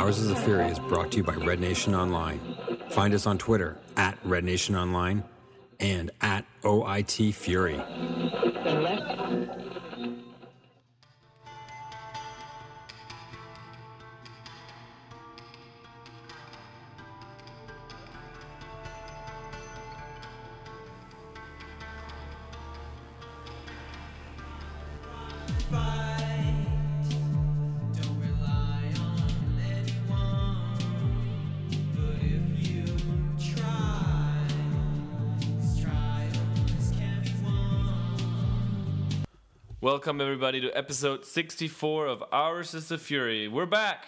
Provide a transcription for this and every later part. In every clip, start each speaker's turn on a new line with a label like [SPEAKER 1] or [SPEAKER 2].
[SPEAKER 1] Ours is the Fury is brought to you by Red Nation Online. Find us on Twitter at Red Nation Online and at OIT Fury.
[SPEAKER 2] Welcome everybody to episode 64 of Ours is the Fury. We're back.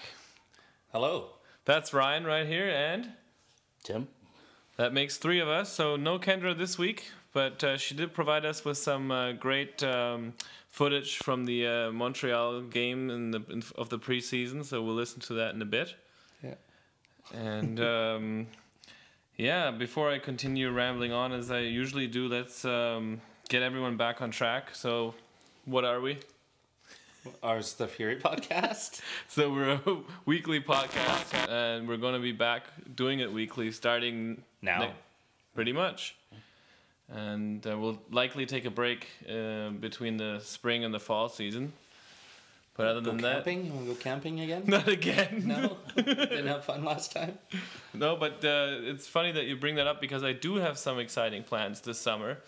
[SPEAKER 3] Hello.
[SPEAKER 2] That's Ryan right here, and
[SPEAKER 3] Tim.
[SPEAKER 2] that makes three of us. So no Kendra this week, but uh, she did provide us with some uh, great um, footage from the uh, Montreal game in the in, of the preseason. So we'll listen to that in a bit.
[SPEAKER 3] Yeah.
[SPEAKER 2] And um, yeah, before I continue rambling on as I usually do, let's um, get everyone back on track. So, what are we?
[SPEAKER 3] Our the Fury podcast.
[SPEAKER 2] So we're a weekly podcast, and we're going to be back doing it weekly starting
[SPEAKER 3] Now.
[SPEAKER 2] ne- pretty much. And uh, we'll likely take a break uh, between the spring and the fall season. But other than that,
[SPEAKER 3] camping? You want to go camping again?
[SPEAKER 2] not again.
[SPEAKER 3] No. Didn't have fun last time.
[SPEAKER 2] No, but uh, it's funny that you bring that up because I do have some exciting plans this summer.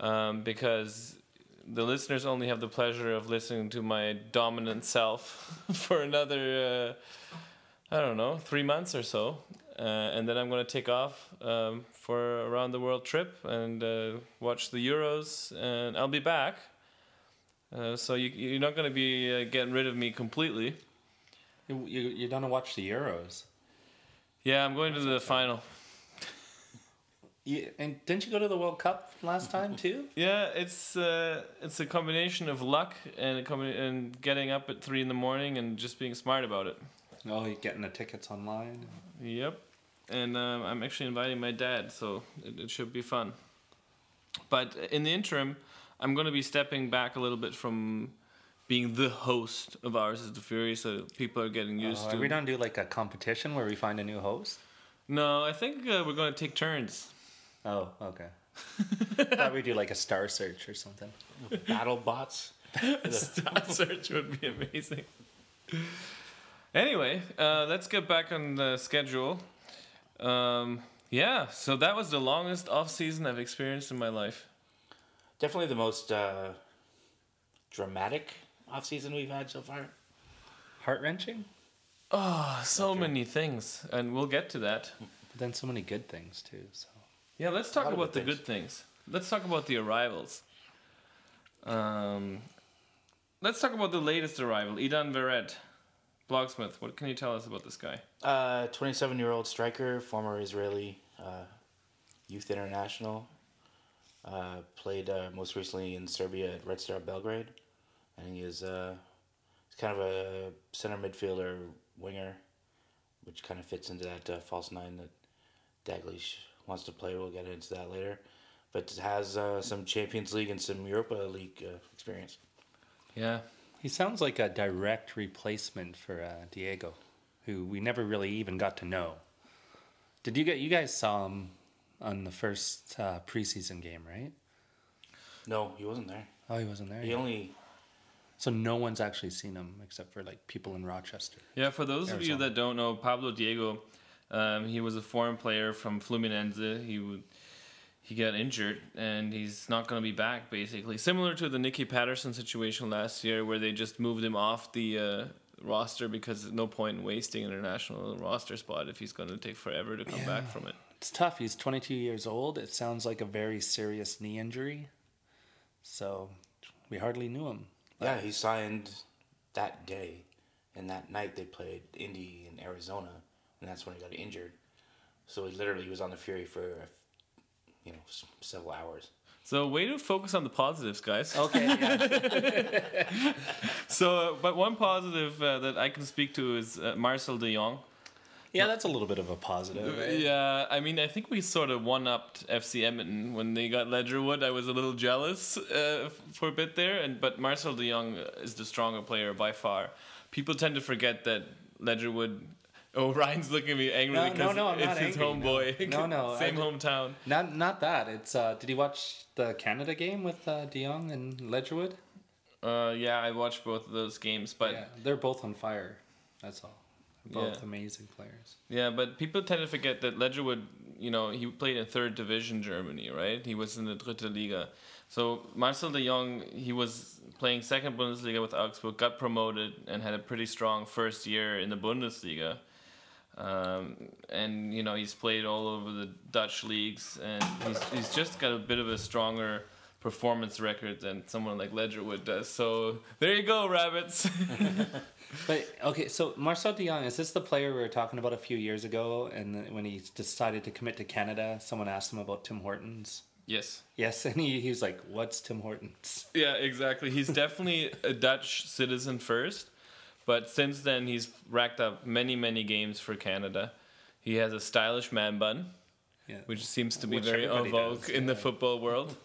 [SPEAKER 2] Um, because the listeners only have the pleasure of listening to my dominant self for another, uh, I don't know, three months or so. Uh, and then I'm going to take off um, for a round the world trip and uh, watch the Euros, and I'll be back. Uh, so you, you're not going to be uh, getting rid of me completely.
[SPEAKER 3] You, you, you're going to watch the Euros.
[SPEAKER 2] Yeah, I'm going to the final.
[SPEAKER 3] You, and didn't you go to the World Cup last time too?
[SPEAKER 2] Yeah, it's uh, it's a combination of luck and a combi- and getting up at three in the morning and just being smart about it.
[SPEAKER 3] Oh, you're getting the tickets online.
[SPEAKER 2] Yep, and um, I'm actually inviting my dad, so it, it should be fun. But in the interim, I'm going to be stepping back a little bit from being the host of Ours is the Fury, so people are getting used
[SPEAKER 3] Oh,
[SPEAKER 2] to.
[SPEAKER 3] we don't do like a competition where we find a new host?
[SPEAKER 2] No, I think uh, we're going to take turns.
[SPEAKER 3] Oh, okay. Thought we do like a star search or something.
[SPEAKER 4] battle bots.
[SPEAKER 2] Star search would be amazing. Anyway, uh, let's get back on the schedule. Um, yeah, so that was the longest off season I've experienced in my life.
[SPEAKER 4] Definitely the most uh, dramatic off season we've had so far.
[SPEAKER 3] Heart wrenching,
[SPEAKER 2] Oh, so many things, and we'll get to that.
[SPEAKER 3] but then so many good things too. So
[SPEAKER 2] Yeah, let's talk about the
[SPEAKER 4] good
[SPEAKER 2] good things. Let's talk about the arrivals. Um, let's talk about the latest arrival, Idan Vered, Blogsmith. What can you tell us about this guy?
[SPEAKER 4] Uh, 27 year old striker, former Israeli uh, youth international. Uh, played uh, most recently in Serbia at Red Star Belgrade. And he is uh, he's kind of a center midfielder winger, which kind of fits into that uh, false nine that Dalglish wants to play. We'll get into that later. But has uh, some Champions League and some Europa League uh, experience.
[SPEAKER 2] Yeah,
[SPEAKER 3] he sounds like a direct replacement for uh, Diego, who we never really even got to know. Did you get you guys saw him on the first uh, preseason game, right?
[SPEAKER 4] No, he wasn't there.
[SPEAKER 3] Oh, he wasn't there.
[SPEAKER 4] He
[SPEAKER 3] yet.
[SPEAKER 4] only
[SPEAKER 3] So no one's actually seen him except for like people in Rochester.
[SPEAKER 2] Yeah, for those of you that don't know, Pablo Diego, um, he was a foreign player from Fluminense. He would, he got injured and he's not going to be back. Basically, similar to the Nicki Paterson situation last year, where they just moved him off the uh, roster because there's no point in wasting an international roster spot if he's going to take forever to come back from it.
[SPEAKER 3] It's tough. He's 22 years old. It sounds like a very serious knee injury. So we hardly knew him.
[SPEAKER 4] Yeah, he signed that day, and that night they played Indy in Arizona, and that's when he got injured. So he literally was on the Fury for, you know, several hours.
[SPEAKER 2] So way to focus on the positives, guys.
[SPEAKER 3] Okay. Yeah.
[SPEAKER 2] So, uh, but one positive uh, that I can speak to is uh, Marcel De Jong.
[SPEAKER 3] yeah, that's a little bit of a positive. eh?
[SPEAKER 2] Yeah, I mean, I think we sort of one upped FC Edmonton when they got Ledgerwood. I was a little jealous uh, for a bit there, and but Marcel De Jong is the stronger player by far. People tend to forget that Ledgerwood Oh, Ryan's looking at me angrily
[SPEAKER 3] No, no,
[SPEAKER 2] because
[SPEAKER 3] no, I'm
[SPEAKER 2] it's his
[SPEAKER 3] angry, no.
[SPEAKER 2] homeboy.
[SPEAKER 3] No, no,
[SPEAKER 2] Same
[SPEAKER 3] did-
[SPEAKER 2] hometown.
[SPEAKER 3] Not not that. It's uh did you watch the Canada game with uh De Jong and Ledgerwood?
[SPEAKER 2] Uh, yeah, I watched both of those games, but
[SPEAKER 3] yeah, they're both on fire. That's all. Both
[SPEAKER 2] Yeah.
[SPEAKER 3] amazing players.
[SPEAKER 2] Yeah, but people tend to forget that Ledgerwood, you know, he played in third division Germany, right? He was in the Dritte Liga. So Marcel de Jong, he was playing second Bundesliga with Augsburg, got promoted, and had a pretty strong first year in the Bundesliga. Um, and you know he's played all over the Dutch leagues, and he's he's just got a bit of a stronger performance record than someone like Ledgerwood does. So there you go, rabbits.
[SPEAKER 3] But okay, so Marcel De Jong is this the player we were talking about a few years ago? And when he decided to commit to Canada, someone asked him about Tim Hortons.
[SPEAKER 2] yes.
[SPEAKER 3] Yes, and he, he was like, "What's Tim Hortons?"
[SPEAKER 2] Yeah, exactly. He's definitely a Dutch citizen first, but since then he's racked up many, many games for Canada. He has a stylish man bun,
[SPEAKER 3] Yeah,
[SPEAKER 2] which seems to be
[SPEAKER 3] Which
[SPEAKER 2] very en vogue
[SPEAKER 3] does,
[SPEAKER 2] in the football world.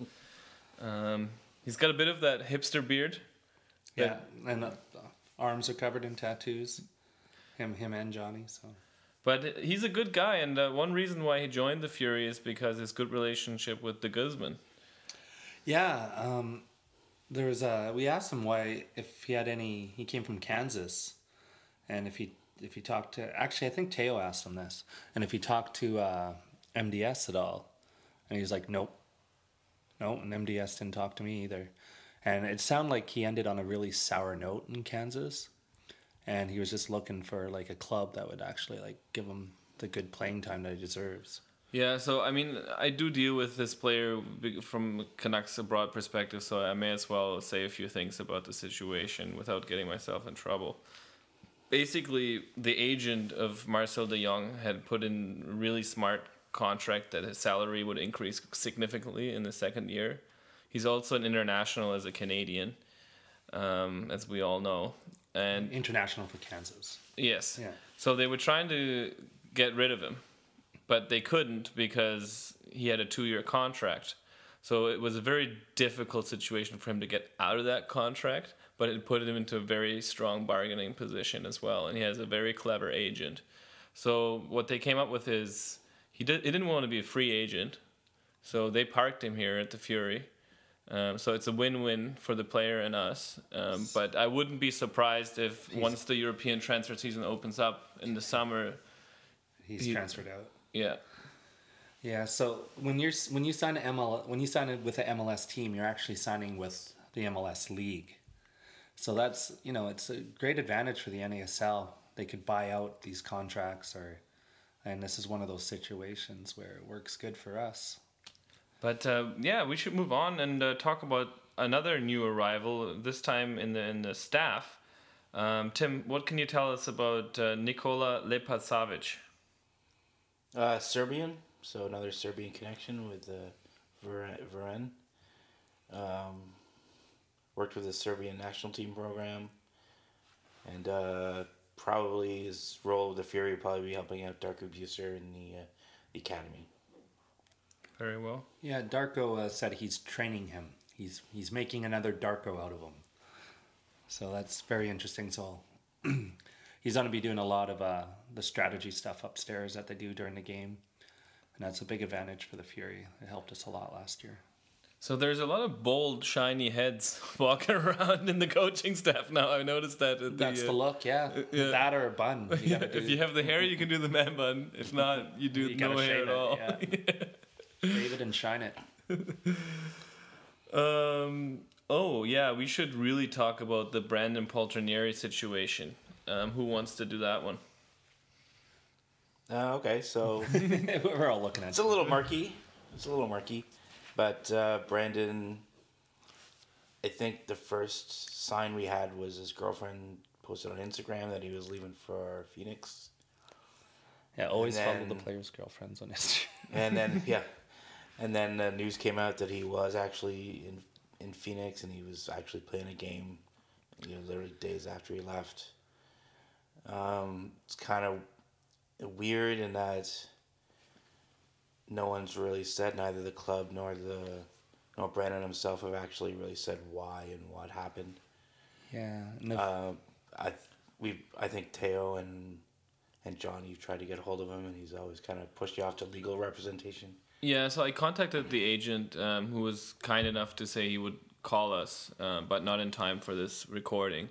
[SPEAKER 2] Um, he's got a bit of that hipster beard.
[SPEAKER 3] yeah, and uh, arms are covered in tattoos. Him, him, and Johnny. So
[SPEAKER 2] But he's a good guy, and uh, one reason why he joined the Fury is because his good relationship with De Guzman.
[SPEAKER 3] yeah, um, there was a. We asked him why if he had any. He came from Kansas, and if he if he talked to actually I think Teo asked him this, and if he talked to uh, MDS at all, and he was like, nope, no, and MDS didn't talk to me either, and it sounded like he ended on a really sour note in Kansas, and he was just looking for like a club that would actually like give him the good playing time that he deserves.
[SPEAKER 2] Yeah, so I mean, I do deal with this player from Canucks abroad perspective, so I may as well say a few things about the situation without getting myself in trouble. Basically, the agent of Marcel de Jong had put in a really smart contract that his salary would increase significantly in the second year. He's also an international as a Canadian, um, as we all know, and
[SPEAKER 3] International for Kansas.
[SPEAKER 2] Yes.
[SPEAKER 3] Yeah.
[SPEAKER 2] So they were trying to get rid of him, but they couldn't because he had a two year contract. So it was a very difficult situation for him to get out of that contract, but it put him into a very strong bargaining position as well. And he has a very clever agent. So what they came up with is he, did, he didn't want to be a free agent. So they parked him here at the Fury. Um, so it's a win-win for the player and us. Um, but I wouldn't be surprised if once the European transfer season opens up in the summer,
[SPEAKER 3] He's
[SPEAKER 2] He-
[SPEAKER 3] transferred out.
[SPEAKER 2] Yeah,
[SPEAKER 3] Yeah, so when you're when you sign an ML when you sign it with the MLS team, you're actually signing with the MLS league. So that's you know it's a great advantage for the NASL. They could buy out these contracts, or and this is one of those situations where it works good for us.
[SPEAKER 2] But uh, yeah, we should move on and uh, talk about another new arrival. This time in the in the staff. Um, Tim, what can you tell us about uh, Nikola Lepasavic?
[SPEAKER 4] Uh, Serbian, so another Serbian connection with uh, Varen. Varen. Um, worked with the Serbian national team program, and uh, probably his role with the Fury would probably be helping out Darko Buser in the, uh, the academy.
[SPEAKER 2] Very well.
[SPEAKER 3] Yeah, Darko uh, said he's training him. He's he's making another Darko out of him. So that's very interesting. So he's going to be doing a lot of uh, the strategy stuff upstairs that they do during the game, and that's a big advantage for the Fury. It helped us a lot last year.
[SPEAKER 2] So there's a lot of bold, shiny heads walking around in the coaching staff now. I noticed that. At
[SPEAKER 3] That's
[SPEAKER 2] the, uh,
[SPEAKER 3] look, yeah.
[SPEAKER 2] yeah.
[SPEAKER 3] That or a bun. You
[SPEAKER 2] yeah,
[SPEAKER 3] do,
[SPEAKER 2] if you have the hair, you can do the man bun. If not, you do
[SPEAKER 3] You
[SPEAKER 2] no hair at
[SPEAKER 3] it,
[SPEAKER 2] all.
[SPEAKER 3] yeah. shave it and shine it.
[SPEAKER 2] Um. Oh yeah, we should really talk about the Brandon Poltronieri situation. Um, who wants to do that one?
[SPEAKER 4] Uh, okay, so
[SPEAKER 3] We're all looking at
[SPEAKER 4] it's a little murky. It's a little murky, but uh, Brandon. I think the first sign we had was his girlfriend posted on Instagram that he was leaving for Phoenix,
[SPEAKER 3] Yeah, always
[SPEAKER 4] And
[SPEAKER 3] follow the players' girlfriends on Instagram.
[SPEAKER 4] and then yeah, and then the news came out that he was actually in in Phoenix and he was actually playing a game, you know, literally days after he left. Um, it's kind of weird in that no one's really said neither the club nor the nor Brandon himself have actually really said why and what happened.
[SPEAKER 3] Yeah, and if,
[SPEAKER 4] Uh, I we I think Teo and And John, you tried to get a hold of him, and he's always kind of pushed you off to legal representation.
[SPEAKER 2] Yeah, so I contacted the agent um, who was kind enough to say he would call us, uh, but not in time for this recording.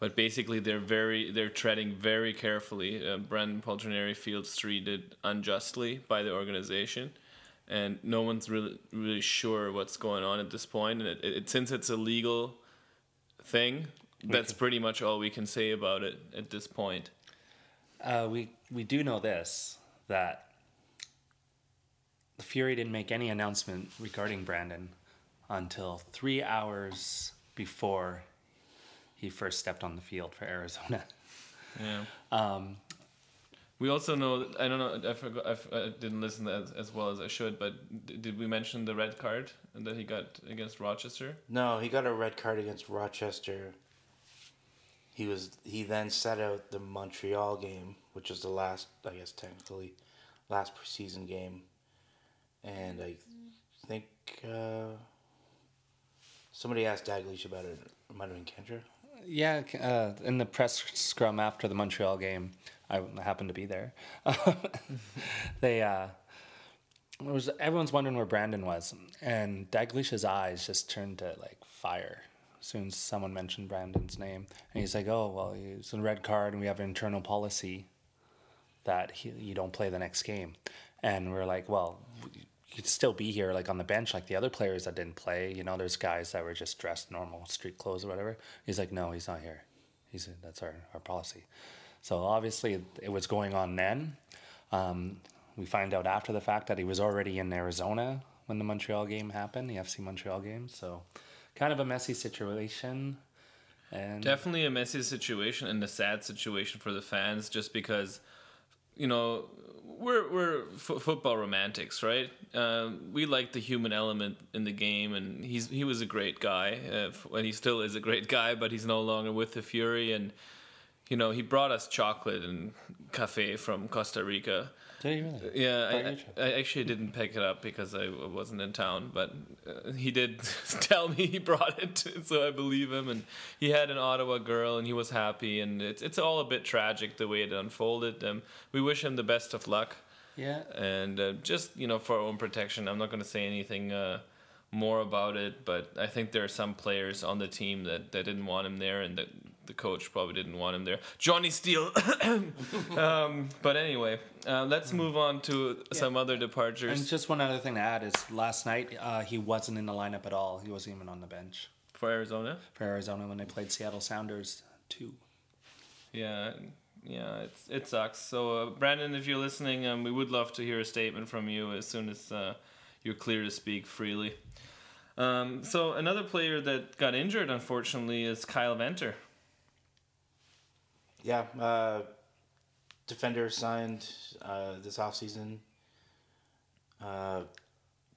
[SPEAKER 2] But basically, they're very they're treading very carefully. Uh, Brandon Poltronieri feels treated unjustly by the organization, and no one's really really sure what's going on at this point. And it, it, since it's a legal thing, that's pretty much all we can say about it at this point.
[SPEAKER 3] Uh, we we do know this that the Fury didn't make any announcement regarding Brandon until three hours before he first stepped on the field for Arizona.
[SPEAKER 2] Yeah.
[SPEAKER 3] Um,
[SPEAKER 2] We also know. I don't know. I forgot. I didn't listen as, as well as I should. But d- did we mention the red card that he got against Rochester?
[SPEAKER 4] No, he got a red card against Rochester. He was he then set out the Montreal game, which was the last, I guess technically, last preseason game, and I think uh, somebody asked Dalglish about it. It might have been Kendra.
[SPEAKER 3] Yeah, uh, in the press scrum after the Montreal game, I happened to be there. they uh, was everyone's wondering where Brandon was, and Dalglish's eyes just turned to like fire as soon as someone mentioned Brandon's name, and he's like, "Oh well, he's a red card, and we have an internal policy that he, you don't play the next game," and we're like, "Well." Could still be here, like on the bench, like the other players that didn't play. You know, there's guys that were just dressed normal street clothes or whatever. He's like, no, he's not here. He's that's our, our policy. So obviously it was going on then. Um, we find out after the fact that he was already in Arizona when the Montreal game happened, the FC Montreal game. So kind of a messy situation. And
[SPEAKER 2] Definitely a messy situation and a sad situation for the fans, just because, you know, we're we're f- football romantics, right? Um, we like the human element in the game, and he's he was a great guy, uh, and he still is a great guy, but he's no longer with the Fury, and you know he brought us chocolate and cafe from Costa Rica.
[SPEAKER 3] Did he really?
[SPEAKER 2] Yeah, I. I actually didn't pick it up because I wasn't in town, but uh, he did tell me he brought it, so I believe him. And he had an Ottawa girl, and he was happy. And it's it's all a bit tragic the way it unfolded. Um, we wish him the best of luck,
[SPEAKER 3] Yeah.
[SPEAKER 2] and uh, just you know for our own protection, I'm not going to say anything uh, more about it. But I think there are some players on the team that, that didn't want him there, and that the coach probably didn't want him there. Johnny Steele. um, but anyway, uh, let's move on to some other departures.
[SPEAKER 3] And just one other thing to add is last night uh, he wasn't in the lineup at all. He wasn't even on the bench
[SPEAKER 2] for Arizona.
[SPEAKER 3] for Arizona when they played Seattle Sounders two.
[SPEAKER 2] Yeah, yeah, it's it sucks. So uh, Brandon, if you're listening, um, we would love to hear a statement from you as soon as uh, you're clear to speak freely. Um, so another player that got injured, unfortunately, is Kyle Venter.
[SPEAKER 4] Yeah, uh, defender signed uh, this offseason. Uh,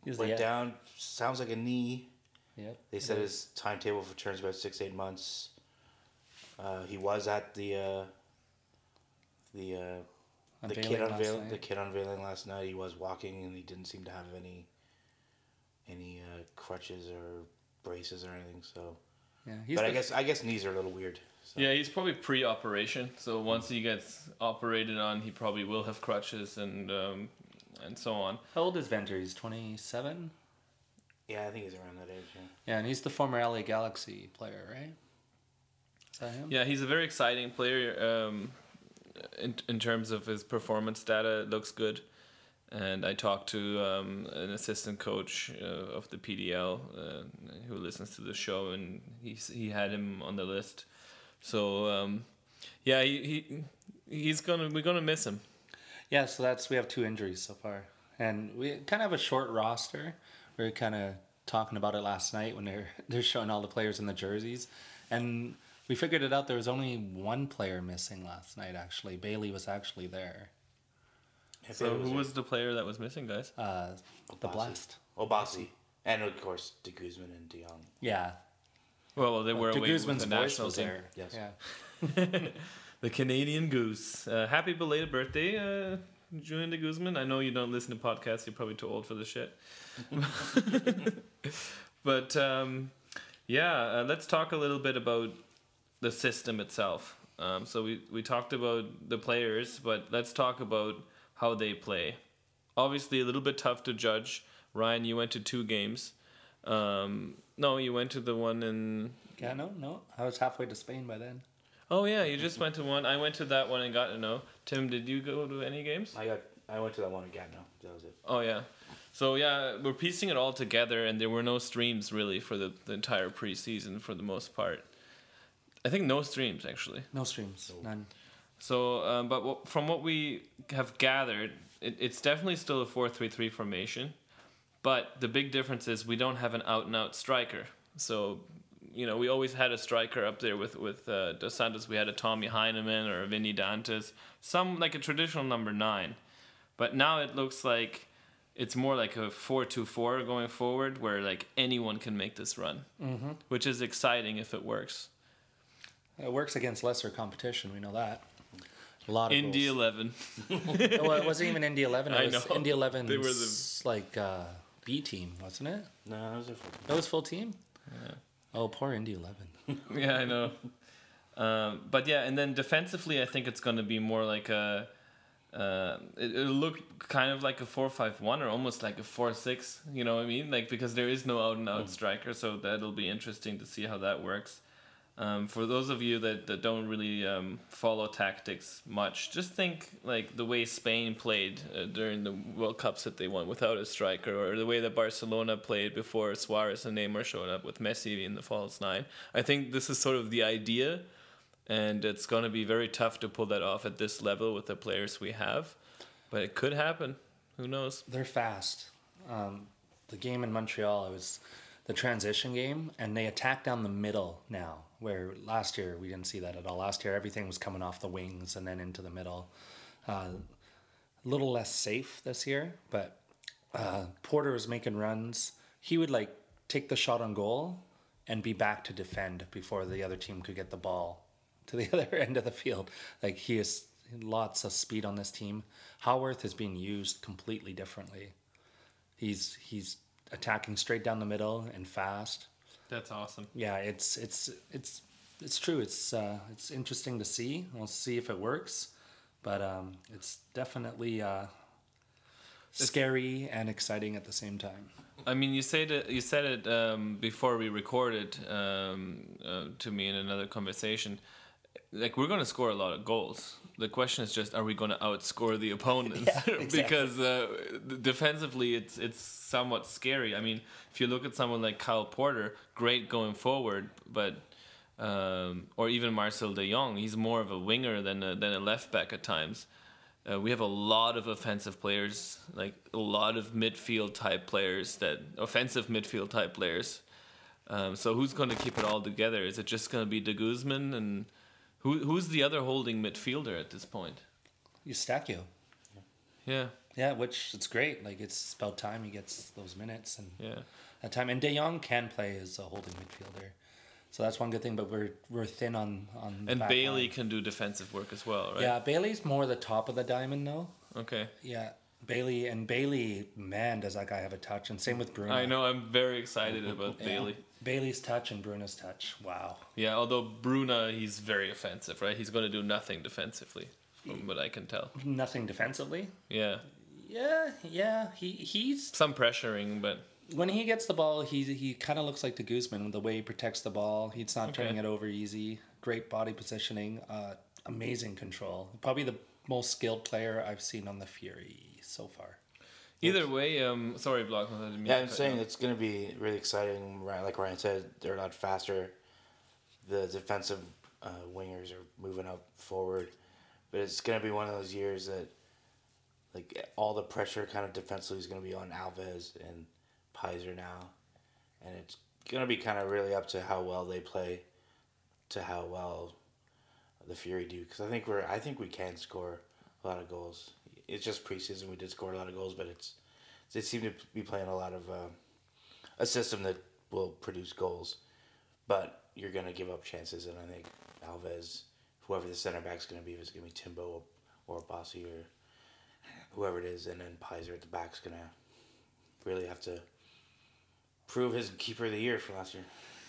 [SPEAKER 4] went
[SPEAKER 3] the-
[SPEAKER 4] down. Sounds like a knee.
[SPEAKER 3] Yep.
[SPEAKER 4] They said his timetable for turns about six eight months. Uh, he was at the uh, the uh, the kid
[SPEAKER 3] Unveiling last
[SPEAKER 4] unveil
[SPEAKER 3] night.
[SPEAKER 4] the kid unveiling last night. He was walking and he didn't seem to have any any uh, crutches or braces or anything. So,
[SPEAKER 3] Yeah,
[SPEAKER 4] but I guess I guess knees are a little weird. So.
[SPEAKER 2] Yeah, he's probably pre-operation. So once he gets operated on, he probably will have crutches and um, and so on.
[SPEAKER 3] How old is Venter? He's 27?
[SPEAKER 4] yeah, I think he's around that age. Yeah.
[SPEAKER 3] Yeah, and he's the former LA Galaxy player, right? Is that him?
[SPEAKER 2] Yeah, he's a very exciting player. Um, in in terms of his performance data, it looks good. And I talked to um, an assistant coach uh, of the PDL uh, who listens to the show, and he he had him on the list. So um, yeah, he, he he's gonna we're gonna miss him.
[SPEAKER 3] Yeah, so that's we have two injuries so far, and we kind of have a short roster. We were kind of talking about it last night when they're they're showing all the players in the jerseys, and we figured it out. There was only one player missing last night. Actually, Bailey was actually there.
[SPEAKER 4] If
[SPEAKER 2] So
[SPEAKER 4] it
[SPEAKER 2] who
[SPEAKER 4] a-
[SPEAKER 2] was the player that was missing, guys?
[SPEAKER 3] Uh, the
[SPEAKER 4] Obasi.
[SPEAKER 3] blast.
[SPEAKER 4] Obasi, and of course De Guzman and De Jong.
[SPEAKER 3] Yeah,
[SPEAKER 2] Well, well they were
[SPEAKER 3] De
[SPEAKER 2] away with the
[SPEAKER 3] voice
[SPEAKER 2] national team.
[SPEAKER 3] there.
[SPEAKER 4] Yes.
[SPEAKER 3] Yeah.
[SPEAKER 2] The Canadian Goose. Uh, happy belated birthday, uh, Julian de Guzman. I know you don't listen to podcasts. You're probably too old for this shit. but um, yeah, uh, let's talk a little bit about the system itself. Um, so we we talked about the players, but let's talk about how they play. Obviously, a little bit tough to judge. Ryan, you went to two games. Um, no, you went to the one in.
[SPEAKER 3] Yeah, no, no. I was halfway to Spain by then.
[SPEAKER 2] Oh yeah, you just went to one. I went to that one and got to know. Tim, did you go to any games?
[SPEAKER 4] I got. I went to that one in Gatineau. That was it.
[SPEAKER 2] Oh yeah. So yeah, we're piecing it all together, and there were no streams really for the, the entire preseason for the most part. I think no streams actually.
[SPEAKER 3] No streams, none.
[SPEAKER 2] So, um, but what, from what we have gathered, it, it's definitely still a four-three-three formation, but the big difference is we don't have an out-and-out striker. So, you know, we always had a striker up there with with uh, Dos Santos. We had a Tommy Heinemann or a Vini Dantas, some like a traditional number nine. But now it looks like it's more like a four-two-four going forward, where like anyone can make this run, mm-hmm. which is exciting if it works.
[SPEAKER 3] It works against lesser competition. We know that. A lot of
[SPEAKER 2] Indy
[SPEAKER 3] goals.
[SPEAKER 2] Eleven.
[SPEAKER 3] well, it wasn't even Indy Eleven. It
[SPEAKER 2] I
[SPEAKER 3] was
[SPEAKER 2] know.
[SPEAKER 3] Indy Eleven.
[SPEAKER 2] They were the-
[SPEAKER 3] like uh, B team, wasn't it?
[SPEAKER 4] No, that was it. For,
[SPEAKER 3] That was full team. Yeah. Oh, poor Indy Eleven.
[SPEAKER 2] Yeah, I know. Um, but yeah, and then defensively, I think it's going to be more like a. Uh, it, it'll look kind of like a four-five-one or almost like a four-six. You know what I mean? Like because there is no out-and-out striker, so that'll be interesting to see how that works. Um, for those of you that, that don't really um, follow tactics much, just think like the way Spain played uh, during the World Cups that they won without a striker, or the way that Barcelona played before Suarez and Neymar showed up with Messi in the false nine. I think this is sort of the idea, and it's going to be very tough to pull that off at this level with the players we have, but it could happen. Who knows?
[SPEAKER 3] They're fast. Um, the game in Montreal, I was the transition game, and they attack down the middle now. Where last year we didn't see that at all. Last year everything was coming off the wings and then into the middle. Uh, a little less safe this year, but uh, Porter was making runs. He would like take the shot on goal and be back to defend before the other team could get the ball to the other end of the field. Like he has lots of speed on this team. Haworth is being used completely differently. He's he's attacking straight down the middle and fast.
[SPEAKER 2] That's awesome.
[SPEAKER 3] Yeah, it's it's it's it's true. It's uh, it's interesting to see. We'll see if it works, but um, it's definitely uh, scary and exciting at the same time.
[SPEAKER 2] I mean, you said it. You said it um, before we recorded um, uh, to me in another conversation. Like we're going to score a lot of goals. The question is just, are we going to outscore the opponents?
[SPEAKER 3] Yeah, exactly.
[SPEAKER 2] because uh, defensively, it's it's somewhat scary. I mean, if you look at someone like Kyle Porter, great going forward, but um, or even Marcel De Jong, he's more of a winger than a, than a left back at times. Uh, we have a lot of offensive players, like a lot of midfield type players, that offensive midfield type players. Um, so who's going to keep it all together? Is it just going to be De Guzman and who who's the other holding midfielder at this point?
[SPEAKER 3] Eustáquio.
[SPEAKER 2] Yeah,
[SPEAKER 3] Yeah, which it's great. Like it's about time he gets those minutes and
[SPEAKER 2] yeah.
[SPEAKER 3] that time. And De Jong can play as a holding midfielder, so that's one good thing. But we're we're thin on on.
[SPEAKER 2] And Bailey
[SPEAKER 3] line.
[SPEAKER 2] can do defensive work as well, right?
[SPEAKER 3] Yeah, Bailey's more the top of the diamond though.
[SPEAKER 2] Okay.
[SPEAKER 3] Yeah, Bailey and Bailey, man, does that guy have a touch? And same with Bruno.
[SPEAKER 2] I know. I'm very excited about
[SPEAKER 3] Yeah.
[SPEAKER 2] Bailey.
[SPEAKER 3] Bailey's touch and Bruno's touch. Wow.
[SPEAKER 2] Yeah, although Bruna, he's very offensive, right? He's going to do nothing defensively, from what I can tell.
[SPEAKER 3] Nothing defensively.
[SPEAKER 2] Yeah,
[SPEAKER 3] Yeah, yeah. He he's
[SPEAKER 2] some pressuring, but
[SPEAKER 3] when he gets the ball, he he kind of looks like De Guzman the way he protects the ball. He's not turning
[SPEAKER 2] Okay.
[SPEAKER 3] it over easy. Great body positioning. Uh, amazing control. Probably the most skilled player I've seen on the Fury so far.
[SPEAKER 2] Either way, um, sorry, Block.
[SPEAKER 4] Yeah, I'm saying it's going to be really exciting. Like Ryan said, they're a lot faster. The defensive uh, wingers are moving up forward, but it's going to be one of those years that, like, all the pressure kind of defensively is going to be on Alves and Peiser now, and it's going to be kind of really up to how well they play, to how well the Fury do. Because I think we're, I think we can score a lot of goals. It's just preseason we did score a lot of goals, but it's they seem to be playing a lot of uh, a system that will produce goals, but you're going to give up chances. And I think Alves, whoever the center back's going to be, if it's going to be Timbo or, or Bossy or whoever it is, and then Peiser at the back's going to really have to prove his keeper of the year for last year.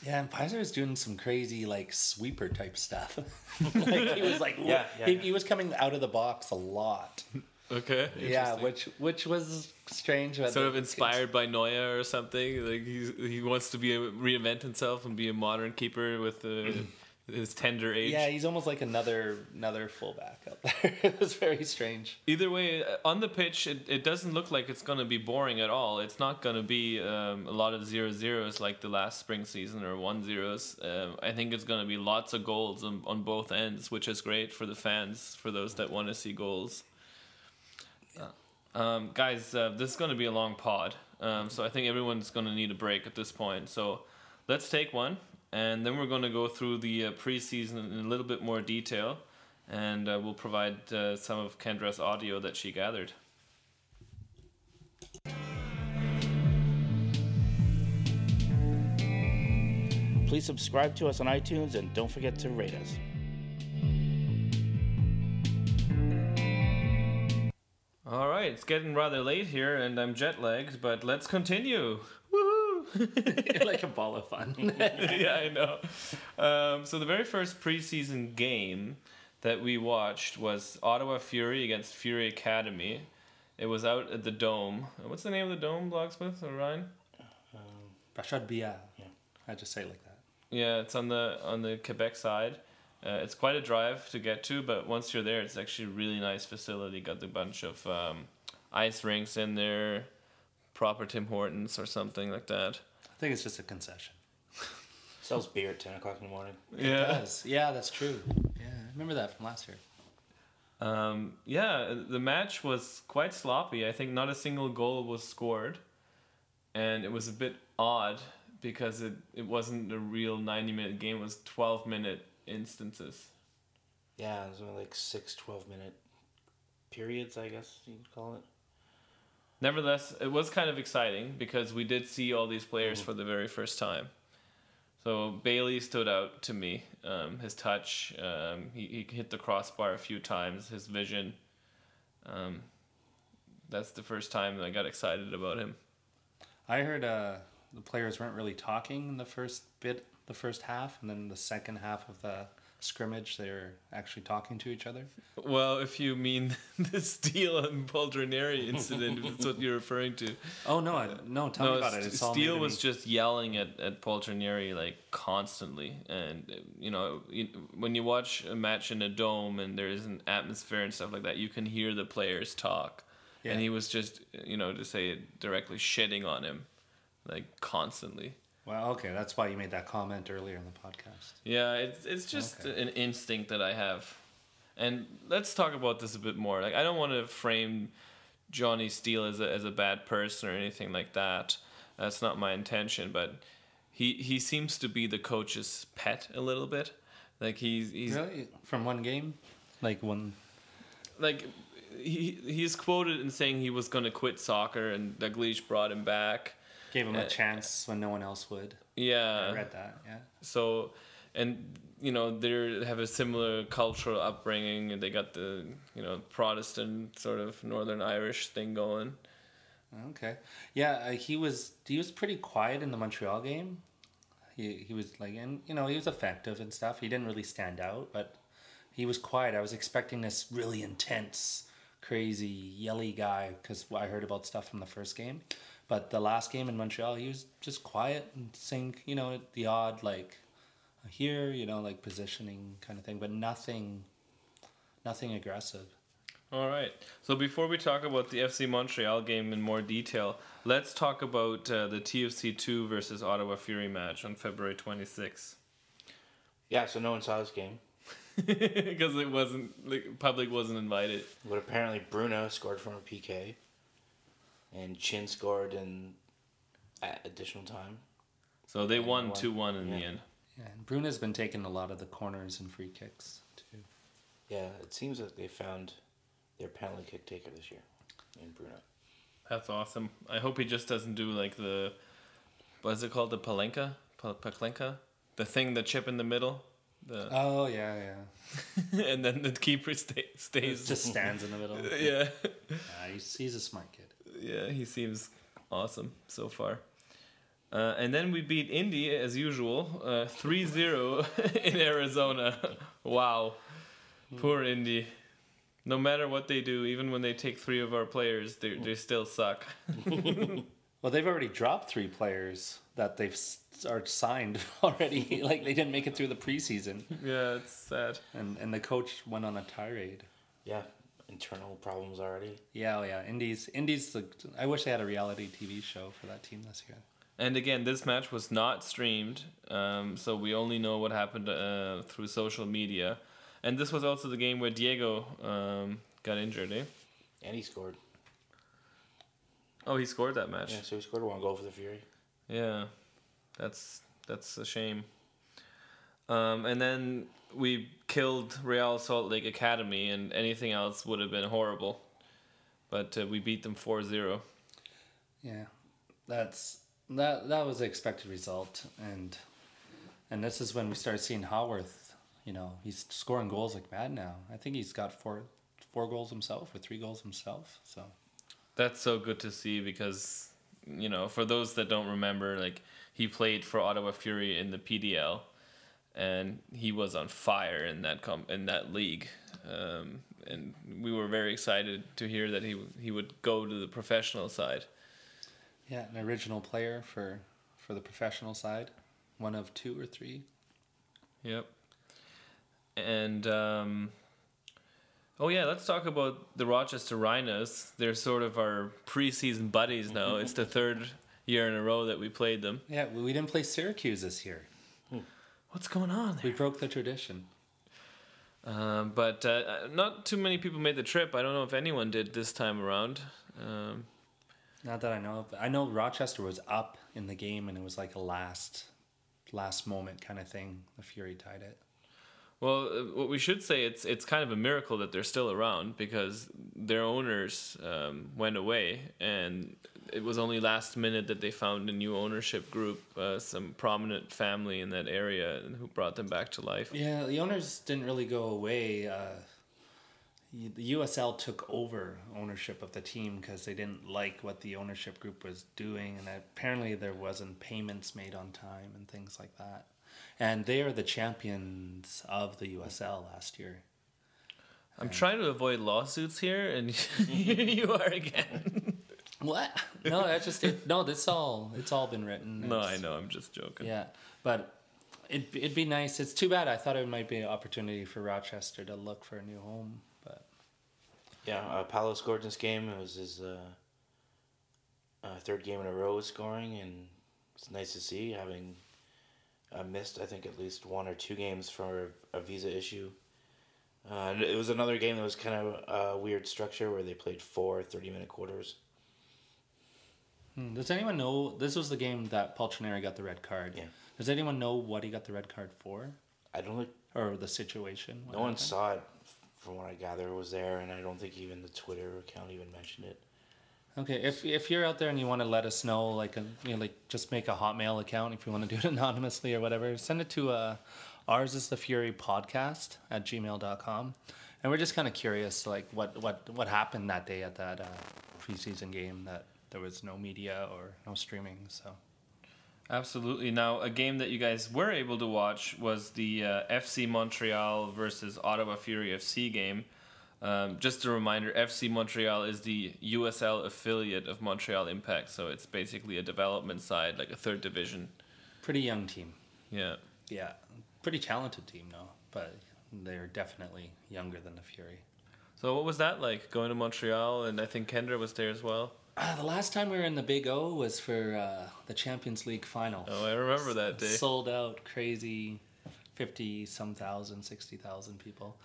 [SPEAKER 3] Yeah, and Peiser was doing some crazy like sweeper type stuff. like he was like,
[SPEAKER 4] Yeah, yeah,
[SPEAKER 3] he,
[SPEAKER 4] yeah.
[SPEAKER 3] he was coming out of the box a lot.
[SPEAKER 2] Okay.
[SPEAKER 3] Yeah, which which was strange.
[SPEAKER 2] sort of inspired by Neuer or something. Like he's, he wants to be a, reinvent himself and be a modern keeper with uh, his tender age.
[SPEAKER 3] Yeah, he's almost like another another fullback out there. it was very strange.
[SPEAKER 2] Either way, uh, on the pitch, it, it doesn't look like it's going to be boring at all. It's not going to be um, a lot of zero zeros like the last spring season or one zeros. Um, I think it's going to be lots of goals on, on both ends, which is great for the fans, for those that want to see goals. Um, guys, uh, this is going to be a long pod, um, so I think everyone's going to need a break at this point. So let's take one, and then we're going to go through the uh, preseason in a little bit more detail, and uh, we'll provide uh, some of Kendra's audio that she gathered.
[SPEAKER 4] Please subscribe to us on iTunes and don't forget to rate us.
[SPEAKER 2] All right, it's getting rather late here, and I'm jet lagged, but let's continue. Woohoo!
[SPEAKER 3] like a ball of fun.
[SPEAKER 2] yeah, I know. Um, so the very first preseason game that we watched was Ottawa Fury against Fury Academy. It was out at the Dome. What's the name of the Dome, Blocksmith or Ryan?
[SPEAKER 3] Rashad Bia. Yeah. I just say it like that.
[SPEAKER 2] Yeah, it's on the on the Quebec side. Uh, it's quite a drive to get to, but once you're there, it's actually a really nice facility. Got a bunch of um, ice rinks in there, proper Tim Hortons or something like that.
[SPEAKER 3] I think it's just a concession.
[SPEAKER 4] Sells beer at 10 o'clock in the morning.
[SPEAKER 3] It does. Yeah, that's true. Yeah, I remember that from last year.
[SPEAKER 2] Um, yeah, the match was quite sloppy. I think not a single goal was scored, and it was a bit odd because it, it wasn't a real ninety minute game. It was twelve minute instances.
[SPEAKER 4] Yeah, there's only like six 12 minute periods, I guess you'd call it.
[SPEAKER 2] Nevertheless, it was kind of exciting because we did see all these players for the very first time. So Bailey stood out to me. Um, his touch, um, he, he hit the crossbar a few times. His vision. Um, that's the first time I got excited about him.
[SPEAKER 3] I heard uh, the players weren't really talking in the first bit, the first half, and then the second half of the scrimmage, they were actually talking to each other.
[SPEAKER 2] Well, if you mean the Steele and Poltronieri incident, if that's what you're referring to.
[SPEAKER 3] Oh no, I, no, tell me about it. It's
[SPEAKER 2] Steele was just yelling at, at Poltronieri like constantly. And, you know, when you watch a match in a dome and there is an atmosphere and stuff like that, you can hear the players talk.
[SPEAKER 3] Yeah.
[SPEAKER 2] And he was just, you know, to say it directly, shitting on him, like constantly.
[SPEAKER 3] Well, okay, that's why you made that comment earlier in the podcast.
[SPEAKER 2] Yeah, it's it's just
[SPEAKER 3] Okay.
[SPEAKER 2] an instinct that I have. And let's talk about this a bit more. Like I don't want to frame Johnny Steele as a as a bad person or anything like that. That's not my intention, but he he seems to be the coach's pet a little bit. Like he's he's
[SPEAKER 3] Really, from one game, like one.
[SPEAKER 2] like he he's quoted in saying he was going to quit soccer and Dalglish brought him back.
[SPEAKER 3] Gave him a
[SPEAKER 2] Uh,
[SPEAKER 3] chance when no one else would.
[SPEAKER 2] Yeah.
[SPEAKER 3] I read that. Yeah.
[SPEAKER 2] So, and you know they have a similar cultural upbringing, and they got the you know Protestant sort of Northern Irish thing going.
[SPEAKER 3] Okay. Yeah, uh, he was he was pretty quiet in the Montreal game. He he was like, and you know, he was effective and stuff. He didn't really stand out, but he was quiet. I was expecting this really intense, crazy, yelly guy because I heard about stuff from the first game. But the last game in Montreal, he was just quiet and saying, you know, the odd like here, you know, like positioning kind of thing, but nothing, nothing aggressive.
[SPEAKER 2] All right. So before we talk about the FC Montreal game in more detail, let's talk about uh, the TFC two versus Ottawa Fury match on February twenty sixth.
[SPEAKER 4] Yeah, so no one saw this game.
[SPEAKER 2] Because it wasn't like public wasn't invited.
[SPEAKER 4] But apparently Bruno scored from a PK. And Chin scored in at additional time.
[SPEAKER 2] So they
[SPEAKER 4] And
[SPEAKER 2] won
[SPEAKER 4] won.
[SPEAKER 2] two one in the end.
[SPEAKER 3] Yeah, and Bruno's been taking a lot of the corners and free kicks too.
[SPEAKER 4] Yeah, it seems that they found their penalty kick taker this year in Bruno.
[SPEAKER 2] That's awesome. I hope he just doesn't do like the what is it called the palenka, Pa- paklenka, the thing, the chip in the middle, the
[SPEAKER 3] Oh yeah, yeah.
[SPEAKER 2] and then the keeper stay, stays.
[SPEAKER 3] Just stands in the middle.
[SPEAKER 2] yeah,
[SPEAKER 3] Yeah, he's, he's a smart kid.
[SPEAKER 2] Yeah. He seems awesome so far. Uh, and then we beat Indy as usual, uh, 3-0 in Arizona. wow, poor Indy. No matter what they do, even when they take three of our players, they they still suck.
[SPEAKER 3] Well, they've already dropped three players that they've s- are signed already. like they didn't make it through the preseason,
[SPEAKER 2] yeah, it's sad.
[SPEAKER 3] and and the coach went on a tirade.
[SPEAKER 4] Yeah, internal problems already.
[SPEAKER 3] Yeah, oh yeah. Indies, Indies. The, I wish they had a reality TV show for that team this year.
[SPEAKER 2] And again, this match was not streamed, um, so we only know what happened uh, through social media. And this was also the game where Diego um, got injured, eh?
[SPEAKER 4] And he scored.
[SPEAKER 2] Oh, he scored that match.
[SPEAKER 4] Yeah, so he scored one goal for the Fury.
[SPEAKER 2] Yeah, that's that's a shame. Um, and then we killed Real Salt Lake Academy, and anything else would have been horrible. But uh, we beat them 4-0.
[SPEAKER 3] Yeah, that's that. That was the expected result, and and this is when we started seeing Haworth. You know, he's scoring goals like mad now. I think he's got four four goals himself or three goals himself. So
[SPEAKER 2] That's so good to see because you know, for those that don't remember, like he played for Ottawa Fury in the PDL, and he was on fire in that com- in that league. Um, and we were very excited to hear that he he would go to the professional side.
[SPEAKER 3] yeah, an original player for for the professional side, one of two or three.
[SPEAKER 2] Yep. And um, oh yeah, let's talk about the Rochester Rhinos. They're sort of our preseason buddies now. it's the third year in a row that we played them.
[SPEAKER 3] Yeah, we we didn't play Syracuse this year.
[SPEAKER 2] What's going on there?
[SPEAKER 3] We broke the tradition.
[SPEAKER 2] Um, but uh, not too many people made the trip. I don't know if anyone did this time around. Um,
[SPEAKER 3] Not that I know of. I know Rochester was up in the game, and it was like a last last moment kind of thing. The Fury tied it.
[SPEAKER 2] well, uh, what we should say it's it's kind of a miracle that they're still around because their owners um, went away, and it was only last minute that they found a new ownership group, uh, some prominent family in that area, who brought them back to life.
[SPEAKER 3] Yeah, the owners didn't really go away. Uh, the USL took over ownership of the team because they didn't like what the ownership group was doing, and apparently there wasn't payments made on time and things like that. And they are the champions of the USL last year.
[SPEAKER 2] I'm trying to avoid lawsuits here, and you are again.
[SPEAKER 3] What? No, that's just it. No, this all it's all been written.
[SPEAKER 2] no, I know. I'm just joking.
[SPEAKER 3] Yeah, but it it'd be nice. It's too bad. I thought it might be an opportunity for Rochester to look for a new home, but
[SPEAKER 4] Yeah, uh, Paolo scored this game. It was his uh, uh, third game in a row scoring, and it's nice to see having uh, missed, I think, at least one or two games for a visa issue. Uh, and it was another game that was kind of a weird structure where they played four 30 minute quarters.
[SPEAKER 3] Hmm, Does anyone know? This was the game that Poltronieri got the red card.
[SPEAKER 4] Yeah.
[SPEAKER 3] Does anyone know what he got the red card for,
[SPEAKER 4] I don't think
[SPEAKER 3] or the situation?
[SPEAKER 4] no one saw it, from what I gather, was there, and I don't think even the Twitter account even mentioned it.
[SPEAKER 3] Okay, if if you're out there and you want to let us know, like a, you know, like just make a Hotmail account if you want to do it anonymously or whatever. Send it to uh, ours is the Fury podcast at gmail.com. and we're just kind of curious, like what what what happened that day at that uh, preseason game that there was no media or no streaming. So
[SPEAKER 2] Absolutely. Now, a game that you guys were able to watch was the uh, FC Montreal versus Ottawa Fury FC game. Um, just a reminder FC Montreal is the USL affiliate of Montreal Impact, so it's basically a development side, like a third division.
[SPEAKER 3] pretty young team.
[SPEAKER 2] Yeah.
[SPEAKER 3] Yeah, pretty talented team though, but they're definitely younger than the Fury.
[SPEAKER 2] So, what was that like going to Montreal? And I think Kendra was there as well.
[SPEAKER 3] Uh, the last time we were in the Big O was for uh, the Champions League final.
[SPEAKER 2] Oh, I remember that day.
[SPEAKER 3] Sold out, crazy, fifty some thousand, sixty thousand people,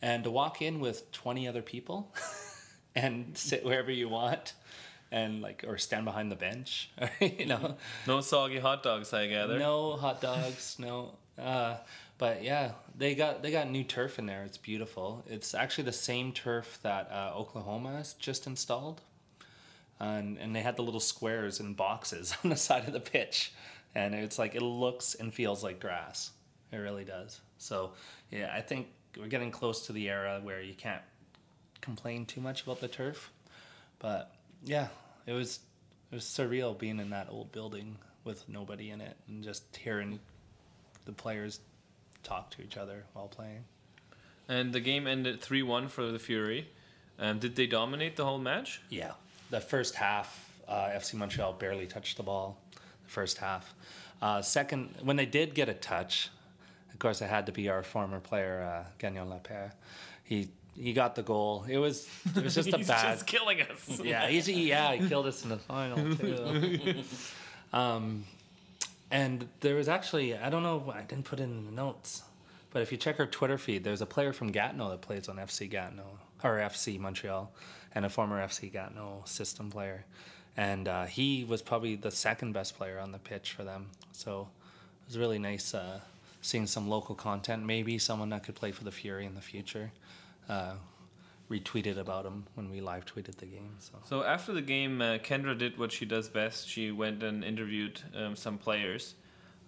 [SPEAKER 3] and to walk in with twenty other people, and sit wherever you want, and like or stand behind the bench, you know,
[SPEAKER 2] No soggy hot dogs, I gather.
[SPEAKER 3] no hot dogs, no. Uh, but yeah, they got they got new turf in there. It's beautiful. It's actually the same turf that uh, Oklahoma has just installed, and and they had the little squares and boxes on the side of the pitch, and it's like it looks and feels like grass. It really does. So yeah, I think we're getting close to the era where you can't complain too much about the turf, but yeah, it was it was surreal being in that old building with nobody in it and just hearing the players talk to each other while playing.
[SPEAKER 2] And the game ended 3 1 for the Fury. Um, did they dominate the whole match?
[SPEAKER 3] Yeah. The first half, uh, FC Montreal barely touched the ball. The first half. Uh, second, when they did get a touch, of course, it had to be our former player, uh, Gagnon Laparé. He he got the goal. It was it was just a bad.
[SPEAKER 2] He's just killing us.
[SPEAKER 3] yeah, he's, he, yeah, he killed us in the final too. um, and there was actually I don't know I didn't put it in the notes, but if you check our Twitter feed, there's a player from Gatineau that plays on FC Gatineau or FC Montreal, and a former FC Gatineau system player, and uh, he was probably the second best player on the pitch for them. So it was really nice uh, seeing some local content. Maybe someone that could play for the Fury in the future. Uh, retweeted about him when we live tweeted the game. So
[SPEAKER 2] So after the game, uh, Kendra did what she does best. She went and interviewed um, some players.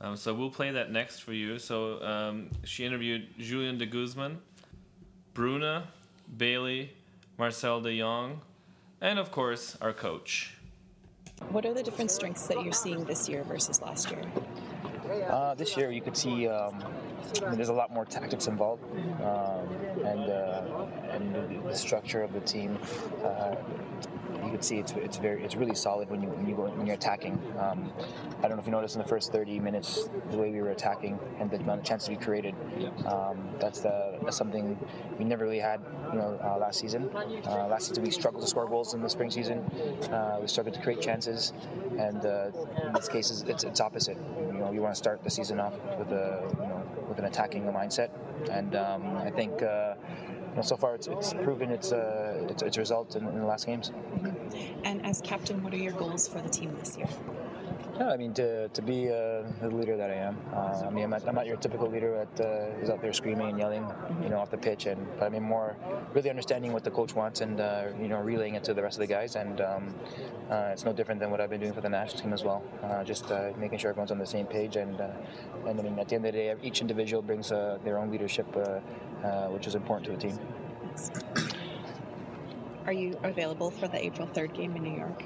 [SPEAKER 2] Um, so we'll play that next for you. So um, she interviewed Julian de Guzman, Bruna, Bailey, Marcel de Jong, and of course our coach.
[SPEAKER 5] What are the different strengths that you're seeing this year versus last year?
[SPEAKER 6] Uh, this year, you could see um, I mean, there's a lot more tactics involved, um, and uh, and the, structure of the team. Uh, you can see it's, it's very it's really solid when you when you go when you're attacking. Um, I don't know if you noticed in the first 30 minutes the way we were attacking and the amount of chances we created. Um, that's the that's something we never really had you know uh, last season. Uh, last season we struggled to score goals in the spring season. Uh, we struggled to create chances, and uh, in this case it's, it's, it's opposite. You know you want to start the season off with a you know with an attacking mindset, and um, I think. Uh, you know, so far, it's, it's proven its, uh, its its result in, in the last games.
[SPEAKER 5] And as captain, what are your goals for the team this year?
[SPEAKER 6] Yeah, I mean to, to be uh, the leader that I am. Uh, I mean, I'm not, I'm not your typical leader that uh, is out there screaming and yelling, you know, off the pitch. And but I mean more really understanding what the coach wants and uh, you know relaying it to the rest of the guys. And um, uh, it's no different than what I've been doing for the national team as well. Uh, just uh, making sure everyone's on the same page. And uh, and I mean at the end of the day, each individual brings uh, their own leadership, uh, which is important to the team.
[SPEAKER 5] Are you available for the April 3rd game in New York?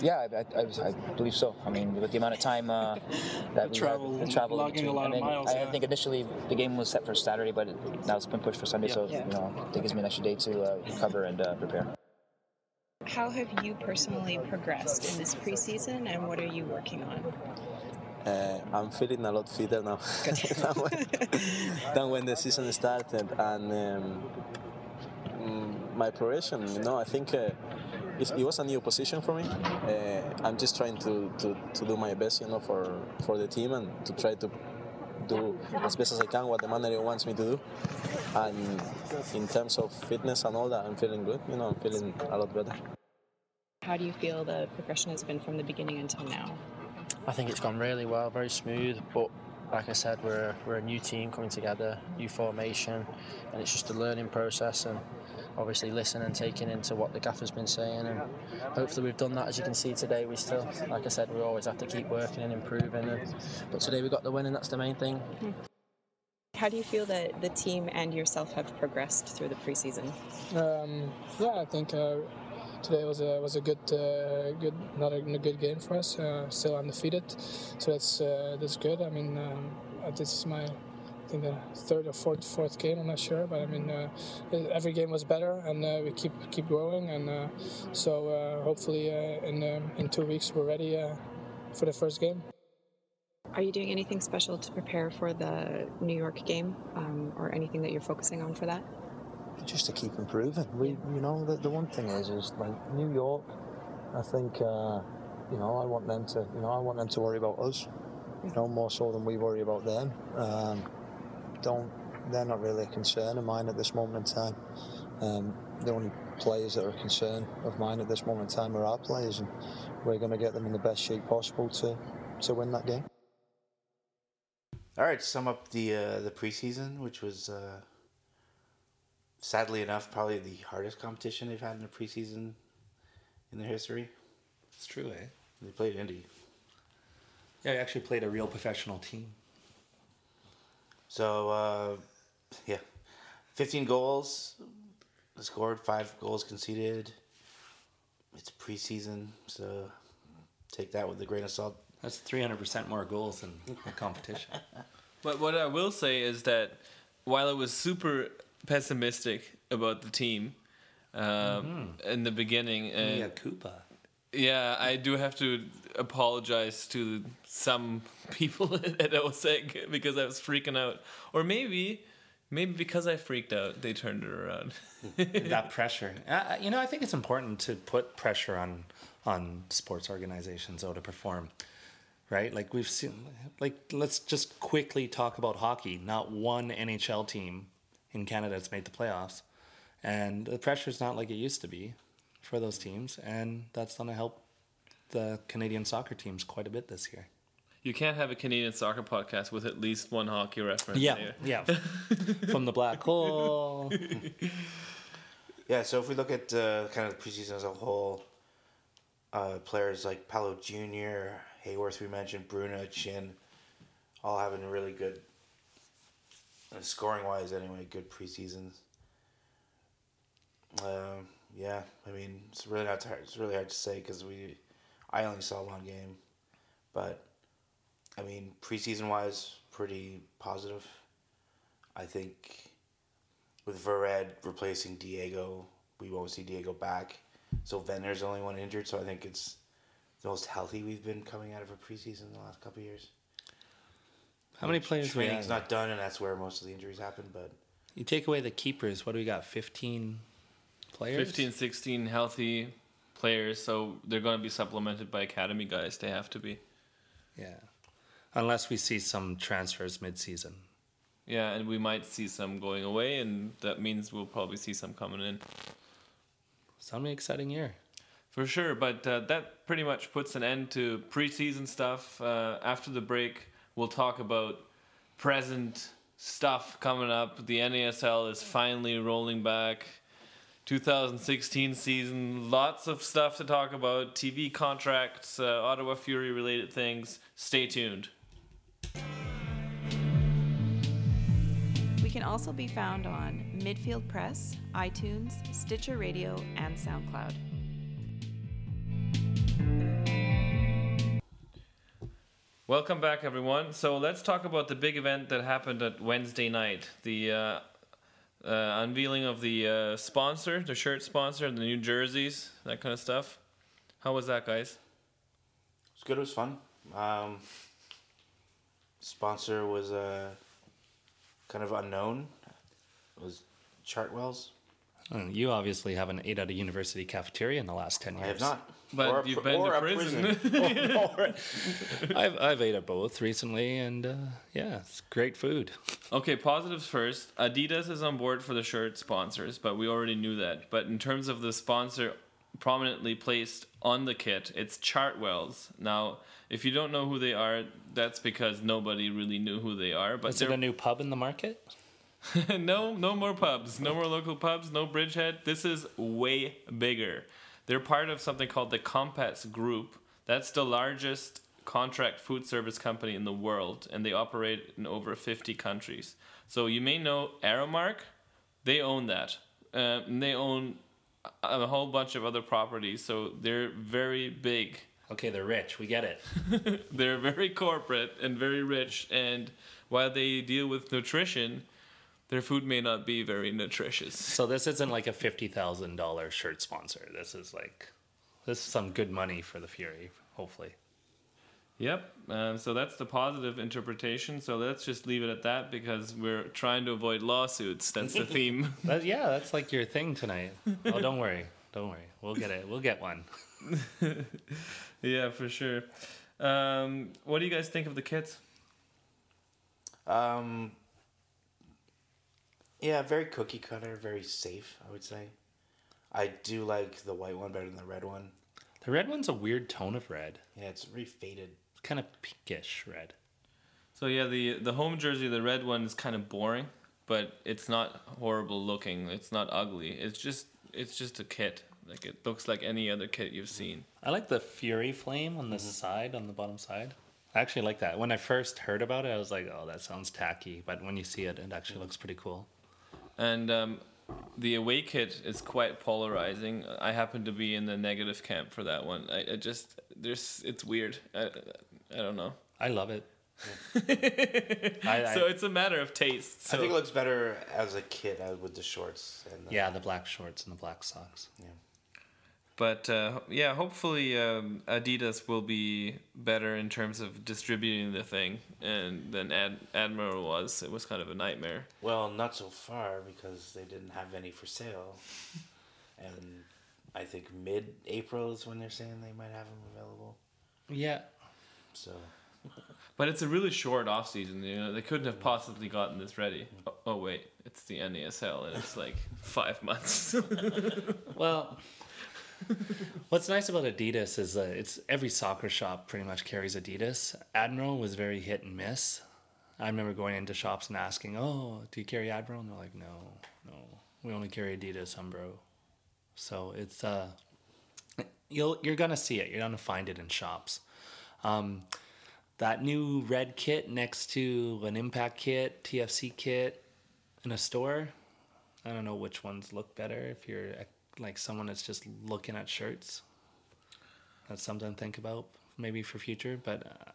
[SPEAKER 6] Yeah, I, I, I, I believe so. I mean, with the amount of time uh, that we
[SPEAKER 7] travel,
[SPEAKER 6] had, travel in
[SPEAKER 7] logging a
[SPEAKER 6] between.
[SPEAKER 7] lot
[SPEAKER 6] and
[SPEAKER 7] of miles,
[SPEAKER 6] I
[SPEAKER 7] yeah.
[SPEAKER 6] think initially the game was set for Saturday, but it, now it's been pushed for Sunday. So
[SPEAKER 5] Yeah.
[SPEAKER 6] you know, it gives me an extra day to uh, recover and uh, prepare.
[SPEAKER 5] How have you personally progressed in this preseason and what are you working on?
[SPEAKER 8] Uh, I'm feeling a lot fitter now than, when, than when the season started, and um, mm, my progression. You know, I think uh, it, it was a new position for me. Uh, I'm just trying to, to, to do my best, you know, for for the team and to try to do as best as I can what the manager wants me to do. And in terms of fitness and all that, I'm feeling good. You know, I'm feeling a lot better.
[SPEAKER 5] How do you feel the progression has been from the beginning until now?
[SPEAKER 9] I think it's gone really well, very smooth. But like I said, we're we're a new team coming together, new formation, and it's just a learning process. And obviously, listening and taking into what the gaffer's been saying, and hopefully we've done that. As you can see today, we still, like I said, we always have to keep working and improving. And, but today we got the win, and that's the main thing.
[SPEAKER 5] How do you feel that the team and yourself have progressed through the preseason?
[SPEAKER 7] Um, yeah, I think uh, today was a was a good uh, good another good game for us. Uh, still undefeated, so that's uh, that's good. I mean, um, uh, this is my I think the third or fourth fourth game. I'm not sure, but I mean, uh, every game was better, and uh, we keep keep growing. And uh, so uh, hopefully uh, in um, in two weeks we're ready uh, for the first game.
[SPEAKER 5] Are you doing anything special to prepare for the New York game um, or anything that you're focusing on for that?
[SPEAKER 10] Just to keep improving. We, you know, the, the one thing is, is like New York. I think, uh, you know, I want them to, you know, I want them to worry about us. You know, more so than we worry about them. Um, don't, they're not really a concern of mine at this moment in time. Um, the only players that are a concern of mine at this moment in time are our players, and we're going to get them in the best shape possible to, to win that game.
[SPEAKER 4] All right, sum up the uh, the preseason, which was uh, sadly enough probably the hardest competition they've had in a preseason in their history.
[SPEAKER 3] it's true, eh?
[SPEAKER 4] They played Indy,
[SPEAKER 3] Yeah, I actually played a real professional team.
[SPEAKER 4] so uh, yeah, fifteen goals scored, five goals conceded. It's preseason, so take that with a grain of salt.
[SPEAKER 3] That's 300% more goals than the competition.
[SPEAKER 2] But what I will say is that while it was super pessimistic about the team um, in the beginning, uh,
[SPEAKER 3] yeah, Koopa.
[SPEAKER 2] yeah, I do have to apologize to some people at OSEG because I was freaking out, or maybe, maybe because I freaked out, they turned it around.
[SPEAKER 3] that pressure. Uh, you know, I think it's important to put pressure on on sports organizations though to perform. Right? Like we've seen like let's just quickly talk about hockey. Not one NHL team in Canada has made the playoffs. And the pressure's not like it used to be for those teams and that's going to help the Canadian soccer teams quite a bit this year.
[SPEAKER 2] You can't have a Canadian soccer podcast with at least one hockey reference.
[SPEAKER 3] Yeah,
[SPEAKER 2] here.
[SPEAKER 3] yeah. From the black hole.
[SPEAKER 4] Yeah, so if we look at uh, kind of the preseason as a whole, uh, players like Paulo Jr., Haworth, we mentioned, Bruna, Chin, all having really good, scoring wise anyway, good preseasons. Um, yeah, I mean, it's really not hard, it's really hard to say because we, I only saw one game, but I mean, preseason wise, pretty positive. I think with Vered replacing Diego, we won't see Diego back. So Venner's the only one injured, so I think it's the most healthy we've been coming out of a preseason in the last couple years.
[SPEAKER 3] How many players we
[SPEAKER 4] Training's
[SPEAKER 3] have?
[SPEAKER 4] not done, and that's where most of the injuries happen. But
[SPEAKER 3] You take away the keepers, what do we got? 15 players?
[SPEAKER 2] 15, 16 healthy players, so they're going to be supplemented by academy guys. They have to be.
[SPEAKER 3] Yeah. Unless we see some transfers mid-season.
[SPEAKER 2] Yeah, and we might see some going away, and that means we'll probably see some coming in.
[SPEAKER 3] It's gonna an exciting year.
[SPEAKER 2] For sure, but uh, that pretty much puts an end to preseason stuff. Uh, after the break, we'll talk about present stuff coming up. The NASL is finally rolling back. 2016 season, lots of stuff to talk about. TV contracts, uh, Ottawa Fury related things. Stay tuned.
[SPEAKER 11] We can also be found on Midfield Press, iTunes, Stitcher Radio, and SoundCloud.
[SPEAKER 2] Welcome back, everyone. So let's talk about the big event that happened at Wednesday night. The uh, uh, unveiling of the uh, sponsor, the shirt sponsor, the new jerseys, that kind of stuff. How was that, guys?
[SPEAKER 4] it was good. It was fun. Um, sponsor was uh, kind of unknown. It was Chartwells.
[SPEAKER 3] Uh, You obviously haven't ate at a university cafeteria in the last 10 years.
[SPEAKER 4] I have not.
[SPEAKER 2] But
[SPEAKER 4] Or a
[SPEAKER 2] you've
[SPEAKER 4] pr-
[SPEAKER 2] been
[SPEAKER 4] or
[SPEAKER 2] to
[SPEAKER 4] a
[SPEAKER 2] prison.
[SPEAKER 3] I've, I've ate at both recently, and uh, yeah, it's great food.
[SPEAKER 2] Okay, positives first. Adidas is on board for the shirt sponsors, but we already knew that. But in terms of the sponsor prominently placed on the kit, it's Chartwells. Now, if you don't know who they are, that's because nobody really knew who they are. But
[SPEAKER 3] Is it a new pub in the market?
[SPEAKER 2] no, no more pubs. No more local pubs. No Bridgehead. This is way bigger. They're part of something called the Compass Group. That's the largest contract food service company in the world, and they operate in over 50 countries. So you may know Aramark. They own that. Uh, and they own a whole bunch of other properties. So they're very big.
[SPEAKER 3] Okay, they're rich. We get it.
[SPEAKER 2] they're very corporate and very rich. And while they deal with nutrition, their food may not be very nutritious.
[SPEAKER 3] So this isn't like a fifty thousand dollar shirt sponsor. This is like this is some good money for the Fury, hopefully.
[SPEAKER 2] Yep. Um, so that's the positive interpretation. So let's just leave it at that because we're trying to avoid lawsuits. That's the theme.
[SPEAKER 3] That, yeah, that's like your thing tonight. Oh, don't worry, don't worry. We'll get it. We'll get one.
[SPEAKER 2] yeah, for sure. Um, what do you guys think of the kits?
[SPEAKER 4] Um, yeah, very cookie cutter, very safe. I would say. I do like the white one better than the red one.
[SPEAKER 3] The red one's a weird tone of red.
[SPEAKER 4] Yeah, it's very faded.
[SPEAKER 3] It's kind of pinkish red.
[SPEAKER 2] So yeah, the the home jersey, the red one is kind of boring, but it's not horrible looking. It's not ugly. It's just it's just a kit. Like it looks like any other kit you've mm-hmm. seen.
[SPEAKER 3] I like the Fury flame on the mm-hmm. side, on the bottom side. I actually like that. When I first heard about it, I was like, "Oh, that sounds tacky," but when you see it, it actually mm-hmm. looks pretty cool.
[SPEAKER 2] And um, the away kit is quite polarizing. I happen to be in the negative camp for that one. I, I just there's it's weird. I, I don't know.
[SPEAKER 3] I love it.
[SPEAKER 2] so it's a matter of taste. So
[SPEAKER 4] I think it looks better as a kit uh, with the shorts. And the,
[SPEAKER 3] Yeah, the black shorts and the black socks.
[SPEAKER 4] Yeah.
[SPEAKER 2] But uh, yeah, hopefully um, Adidas will be better in terms of distributing the thing, and than Ad- Admiral was. It was kind of a nightmare.
[SPEAKER 4] Well, not so far because they didn't have any for sale, and I think mid-April is when they're saying they might have them available.
[SPEAKER 3] Yeah.
[SPEAKER 4] So
[SPEAKER 2] But it's a really short off season. You know, they couldn't have possibly gotten this ready. Oh, oh wait, it's the NASL, and it's like five months.
[SPEAKER 3] Well, what's nice about Adidas is uh, it's every soccer shop pretty much carries Adidas. Admiral was very hit and miss. I remember going into shops and asking, "Oh, do you carry Admiral?" And they're like, "No, no, we only carry Adidas Umbro." So it's uh, you'll you're gonna see it. You're gonna find it in shops. Um, that new red kit next to an Impact kit, TFC kit in a store. I don't know which ones look better if you're like someone that's just looking at shirts. That's something to think about maybe for future. But uh,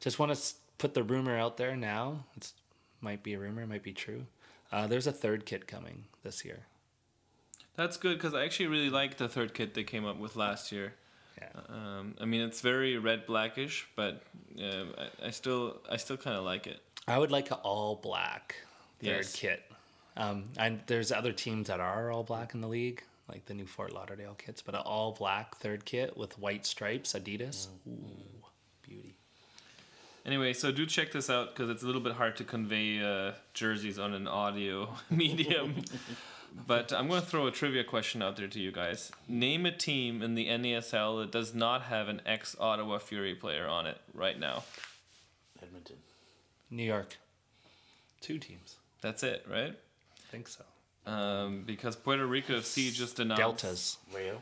[SPEAKER 3] just want to put the rumor out there now. It might be a rumor, it might be true. Uh, there's a third kit coming this year.
[SPEAKER 2] That's good because I actually really like the third kit they came up with last year.
[SPEAKER 3] Yeah.
[SPEAKER 2] Um, I mean, it's very red blackish, but uh, I, I still I still kind of like it.
[SPEAKER 3] I would like an all black third
[SPEAKER 2] Yes.
[SPEAKER 3] kit. Um, and there's other teams that are all black in the league, like the new Fort Lauderdale kits, but an all black third kit with white stripes, Adidas. Ooh, beauty.
[SPEAKER 2] Anyway, so do check this out because it's a little bit hard to convey uh, jerseys on an audio medium. but I'm going to throw a trivia question out there to you guys. Name a team in the NASL that does not have an ex Ottawa Fury player on it right now.
[SPEAKER 4] Edmonton.
[SPEAKER 3] New York. Two teams.
[SPEAKER 2] That's it, right?
[SPEAKER 3] I think so.
[SPEAKER 2] Um, because Puerto Rico FC just announced
[SPEAKER 3] Deltas.
[SPEAKER 4] Rayo.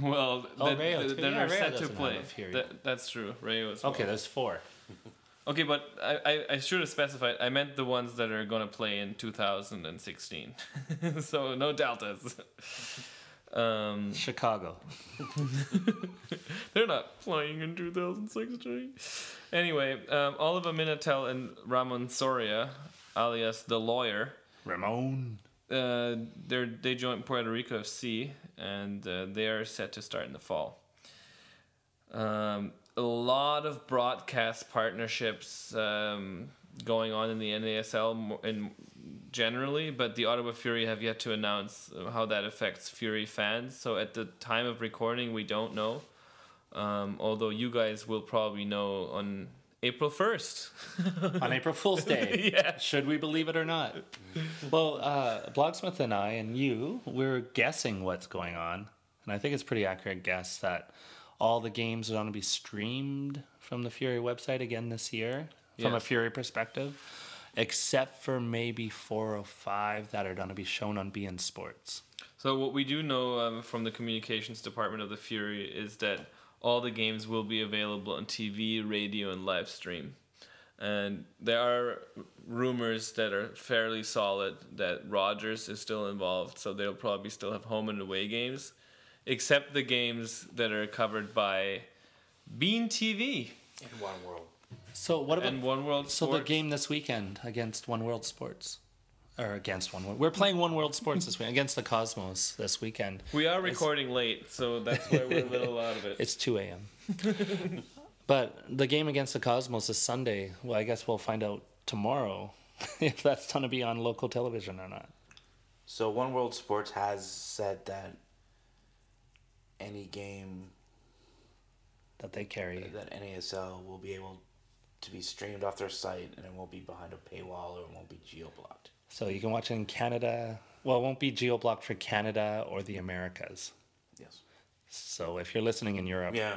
[SPEAKER 2] Well,
[SPEAKER 3] Oh,
[SPEAKER 2] that,
[SPEAKER 3] Rayo
[SPEAKER 2] that-
[SPEAKER 3] too.
[SPEAKER 2] then
[SPEAKER 3] Yeah,
[SPEAKER 2] they're
[SPEAKER 3] Rayo
[SPEAKER 2] set to play.
[SPEAKER 3] have a
[SPEAKER 2] That, that's true. Rayo as well.
[SPEAKER 3] Okay, there's four.
[SPEAKER 2] Okay, but I, I, I should have specified. I meant the ones that are going to play in 2016. so no deltas. Um,
[SPEAKER 3] Chicago.
[SPEAKER 2] they're not playing in 2016. Anyway, um, Oliver Minatel and Ramon Soria, alias the lawyer,
[SPEAKER 3] Ramon.
[SPEAKER 2] Uh, they joined Puerto Rico FC, and uh, they are set to start in the fall. Um, a lot of broadcast partnerships um, going on in the NASL in generally, but the Ottawa Fury have yet to announce how that affects Fury fans. So at the time of recording, we don't know. Um, although you guys will probably know on April first.
[SPEAKER 3] on April Fool's Day.
[SPEAKER 2] Yeah.
[SPEAKER 3] Should we believe it or not? Well, uh, Blogsmith and I and you, we're guessing what's going on. And I think it's pretty accurate guess that all the games are going to be streamed from the Fury website again this year, from
[SPEAKER 2] Yeah.
[SPEAKER 3] a Fury perspective, except for maybe four or five that are going to be shown on beIN Sports.
[SPEAKER 2] So what we do know um, from the communications department of the Fury is that all the games will be available on TV, radio, and live stream. And there are rumors that are fairly solid that Rogers is still involved, so they'll probably still have home and away games, except the games that are covered by beIN TV
[SPEAKER 4] In one world.
[SPEAKER 3] So what about
[SPEAKER 2] and One World
[SPEAKER 3] so the game this weekend against One World Sports? Or against One World. We're playing One World Sports this week against the Cosmos this weekend.
[SPEAKER 2] We are
[SPEAKER 3] It's-
[SPEAKER 2] recording late, so that's why we're a little out of it.
[SPEAKER 3] It's 2 a.m. but the game against the Cosmos is Sunday. Well, I guess we'll find out tomorrow if that's going to be on local television or not.
[SPEAKER 4] So One World Sports has said that any game
[SPEAKER 3] that they carry
[SPEAKER 4] that NASL will be able to be streamed off their site and it won't be behind a paywall or it won't be geo blocked.
[SPEAKER 3] So you can watch it in Canada. Well, it won't be geo blocked for Canada or the Americas.
[SPEAKER 4] Yes.
[SPEAKER 3] So if you're listening in Europe,
[SPEAKER 4] Yeah.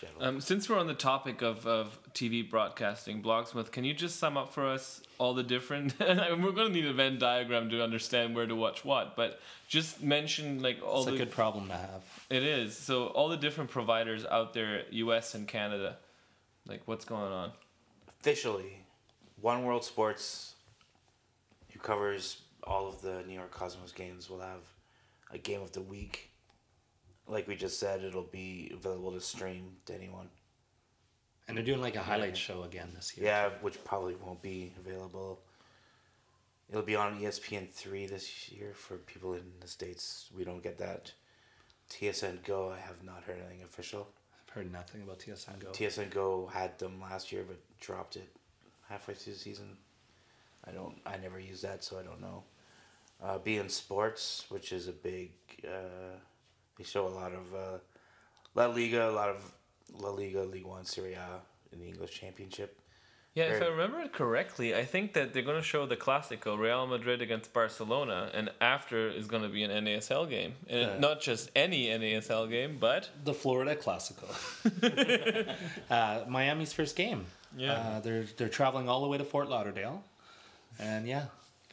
[SPEAKER 4] yeah.
[SPEAKER 2] Um, since we're on the topic of, of TV broadcasting, Blogsmith, can you just sum up for us all the different? and we're going to need a Venn diagram to understand where to watch what, but just mention like all
[SPEAKER 3] it's
[SPEAKER 2] the.
[SPEAKER 3] a good problem to have.
[SPEAKER 2] It is so all the different providers out there, U.S. and Canada, like what's going on?
[SPEAKER 4] Officially, One World Sports, who covers all of the New York Cosmos games, We'll have a game of the week. Like we just said, it'll be available to stream to anyone.
[SPEAKER 3] And they're doing like a highlight show again this year.
[SPEAKER 4] Yeah, which probably won't be available. It'll be on ESPN three this year for people in the states. We don't get that. TSN Go, I have not heard anything official.
[SPEAKER 3] I've heard nothing about TSN Go.
[SPEAKER 4] TSN Go had them last year, but dropped it halfway through the season. I don't. I never use that, so I don't know. Uh, Bein Sports, which is a big. Uh, they show a lot of uh, La Liga, a lot of La Liga, League One, Serie A in the English Championship.
[SPEAKER 2] Yeah, if I remember it correctly, I think that they're going to show the Clasico, Real Madrid against Barcelona, and after is going to be an NASL game. And
[SPEAKER 3] Yeah.
[SPEAKER 2] not just any NASL game, but
[SPEAKER 3] the Florida Classico. uh, Miami's first game.
[SPEAKER 2] Yeah.
[SPEAKER 3] Uh, they're they're traveling all the way to Fort Lauderdale, and yeah,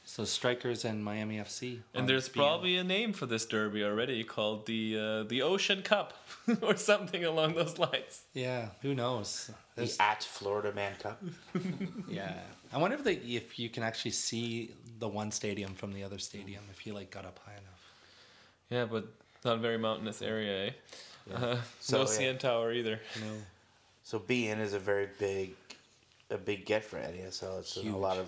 [SPEAKER 3] so Strikers and Miami FC.
[SPEAKER 2] And there's
[SPEAKER 3] BN.
[SPEAKER 2] probably a name for this derby already called the uh, the Ocean Cup or something along those lines.
[SPEAKER 3] yeah, who knows?
[SPEAKER 4] The at Florida Man Cup.
[SPEAKER 3] yeah, I wonder if they if you can actually see the one stadium from the other stadium if you like got up high enough.
[SPEAKER 2] Yeah, but not a very mountainous area, eh? Uh,
[SPEAKER 4] So,
[SPEAKER 2] no
[SPEAKER 4] yeah.
[SPEAKER 2] CN Tower either.
[SPEAKER 3] No.
[SPEAKER 4] So Bein is a very big, a big get for NASL. It's a lot of,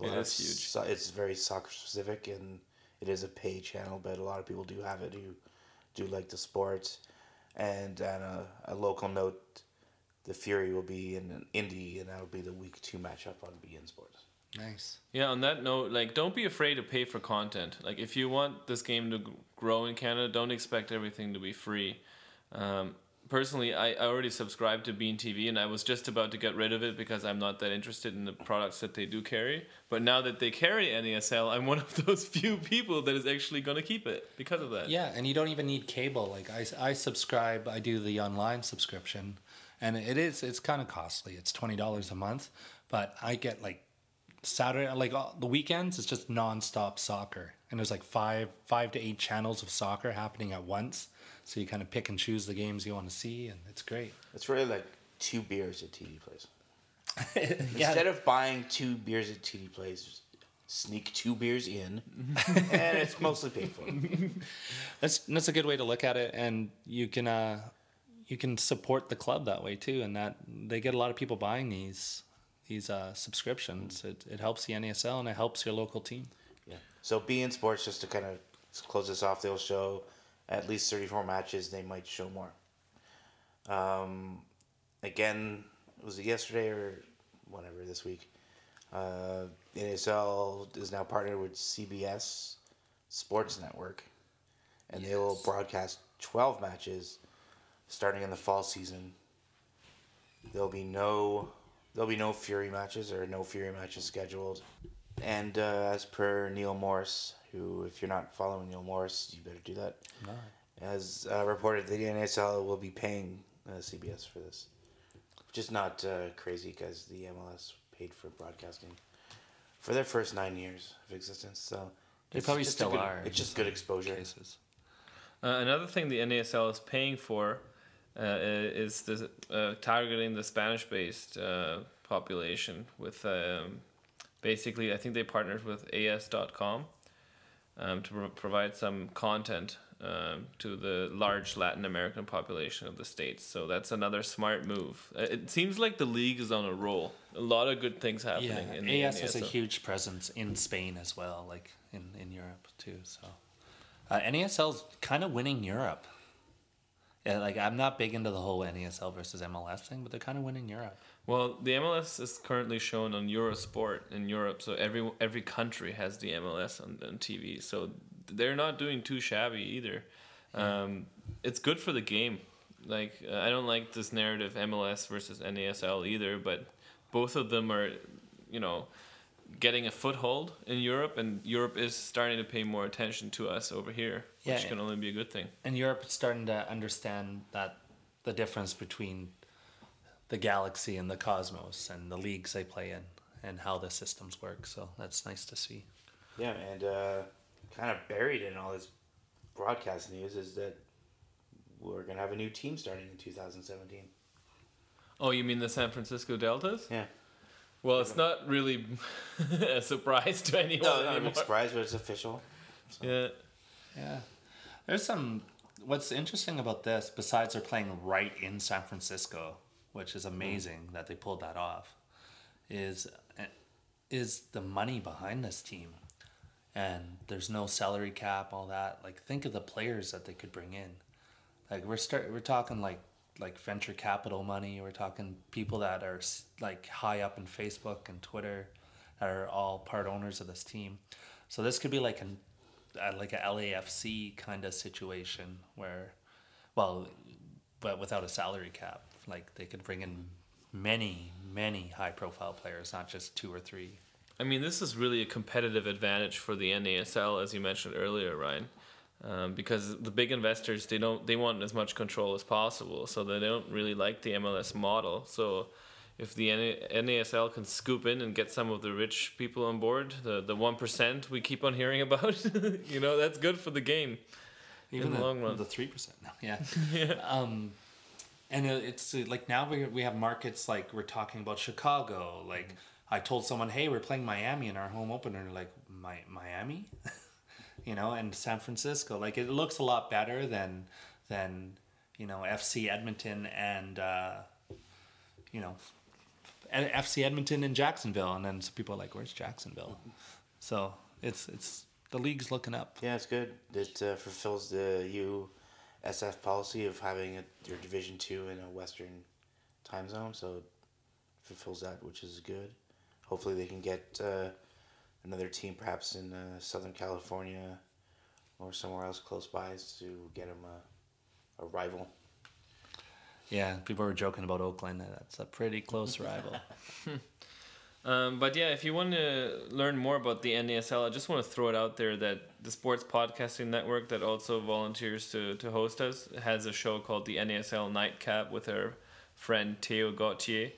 [SPEAKER 4] a
[SPEAKER 2] It
[SPEAKER 4] lot of
[SPEAKER 2] is huge.
[SPEAKER 4] so- it's very soccer specific, and it is a pay channel. But a lot of people do have it who do like the sport. And on a, a local note, the Fury will be in Indy, and that'll be the week two matchup on Bein Sports.
[SPEAKER 3] Nice.
[SPEAKER 2] Yeah, on that note, like, don't be afraid to pay for content. Like, if you want this game to grow in Canada, don't expect everything to be free. Um, personally, I, I already subscribed to beIN TV, and I was just about to get rid of it because I'm not that interested in the products that they do carry. But now that they carry NASL, I'm one of those few people that is actually going to keep it because of that.
[SPEAKER 3] Yeah, and you don't even need cable. Like I, I subscribe. I do the online subscription, and it is it's kind of costly. It's twenty dollars a month, but I get like Saturday, like all, the weekends. It's just nonstop soccer, and there's like five five to eight channels of soccer happening at once. So you kind of pick and choose the games you want to see, and it's great.
[SPEAKER 4] It's really like two beers at TD Place.
[SPEAKER 3] Yeah.
[SPEAKER 4] Instead of buying two beers at TD Place, sneak two beers in, and it's mostly paid for.
[SPEAKER 3] That's that's a good way to look at it, and you can uh, you can support the club that way too, and that they get a lot of people buying these these uh, subscriptions. It it helps the NASL and it helps your local team.
[SPEAKER 4] Yeah. So beIN Sports, just to kind of close this off, they'll show at least 34 matches. They might show more. Um, again, was it yesterday or whatever this week? Uh, NSL is now partnered with CBS Sports Network, and they will broadcast 12 matches starting in the fall season. There'll be no there'll be no Fury matches or no Fury matches scheduled. And uh, as per Neil Morris, who if you're not following Neil Morris, you better do that. As uh, reported, the NSL will be paying uh, CBS for this, which is not uh, crazy because the MLS paid for broadcasting for their first nine years of existence. So
[SPEAKER 3] They
[SPEAKER 4] it's
[SPEAKER 3] probably
[SPEAKER 4] just
[SPEAKER 3] still
[SPEAKER 4] good-
[SPEAKER 3] are
[SPEAKER 4] It's just good exposure.
[SPEAKER 3] cases.
[SPEAKER 2] Uh, another thing the NASL is paying for uh, is the, uh, targeting the Spanish-based uh, population with um, basically, I think they partnered with AS.com um, to pro- provide some content um, to the large Latin American population of the states. So that's another smart move. Uh, It seems like the league is on a roll. A lot of good things happening.
[SPEAKER 3] Yeah,
[SPEAKER 2] in the
[SPEAKER 3] AS has a huge presence in Spain as well, like in, in Europe too. So uh, NASL's kind of winning Europe. Yeah, like I'm not big into the whole NASL versus MLS thing, but they're kind of winning Europe.
[SPEAKER 2] Well, the MLS is currently shown on Eurosport in Europe, so every every country has the MLS on, on TV. So they're not doing too shabby either. Um, it's good for the game. Like uh, I don't like this narrative MLS versus NASL either, but both of them are, you know, getting a foothold in Europe, and Europe is starting to pay more attention to us over here, which
[SPEAKER 3] Yeah.
[SPEAKER 2] can only be a good thing.
[SPEAKER 3] And Europe is starting to understand that the difference between the galaxy and the cosmos and the leagues they play in and how the systems work. So that's nice to see.
[SPEAKER 4] Yeah, and uh, kind of buried in all this broadcast news is that we're gonna have a new team starting in 2017.
[SPEAKER 2] Oh, you mean the San Francisco Deltas?
[SPEAKER 4] Yeah.
[SPEAKER 2] Well, it's not really a surprise to anyone
[SPEAKER 4] No, not
[SPEAKER 2] anymore.
[SPEAKER 4] a surprise, but it's official.
[SPEAKER 2] Yeah.
[SPEAKER 3] Yeah. There's some. What's interesting about this, besides they're playing right in San Francisco, which is amazing that they pulled that off, is is the money behind this team. And there's no salary cap, all that. Like think of the players that they could bring in. Like we're start we're talking like like venture capital money. We're talking people that are like high up in Facebook and Twitter that are all part owners of this team. So this could be like an uh, like a LAFC kind of situation where, well, but without a salary cap. Like they could bring in many many high profile players, not just two or three.
[SPEAKER 2] I mean, this is really a competitive advantage for the NASL, as you mentioned earlier, Ryan, um, because the big investors they don't they want as much control as possible, so they don't really like the MLS model. So, if the NASL can scoop in and get some of the rich people on board, the the one percent we keep on hearing about, you know, that's good for the game.
[SPEAKER 3] Even
[SPEAKER 2] in the,
[SPEAKER 3] the,
[SPEAKER 2] long run.
[SPEAKER 3] the three percent. No, yeah, yeah. Um, and it's uh, like now we we have markets like we're talking about Chicago. Like I told someone, hey, we're playing Miami in our home opener. Like my Miami, you know, and San Francisco. Like it looks a lot better than than you know FC Edmonton and uh, you know FC Edmonton and Jacksonville. And then some people are like, where's Jacksonville? So it's it's the league's looking up.
[SPEAKER 4] Yeah, it's good. It uh, fulfills the USSF policy of having a, your Division Two in a Western time zone, so it fulfills that, which is good. Hopefully, they can get uh, another team, perhaps in uh, Southern California or somewhere else close by, to get them a, a rival.
[SPEAKER 3] Yeah, people were joking about Oakland. That's a pretty close rival.
[SPEAKER 2] Um, but yeah, if you want to learn more about the NASL, I just want to throw it out there that the Sports Podcasting Network, that also volunteers to, to host us, has a show called the NASL Nightcap with our friend Theo Gauthier.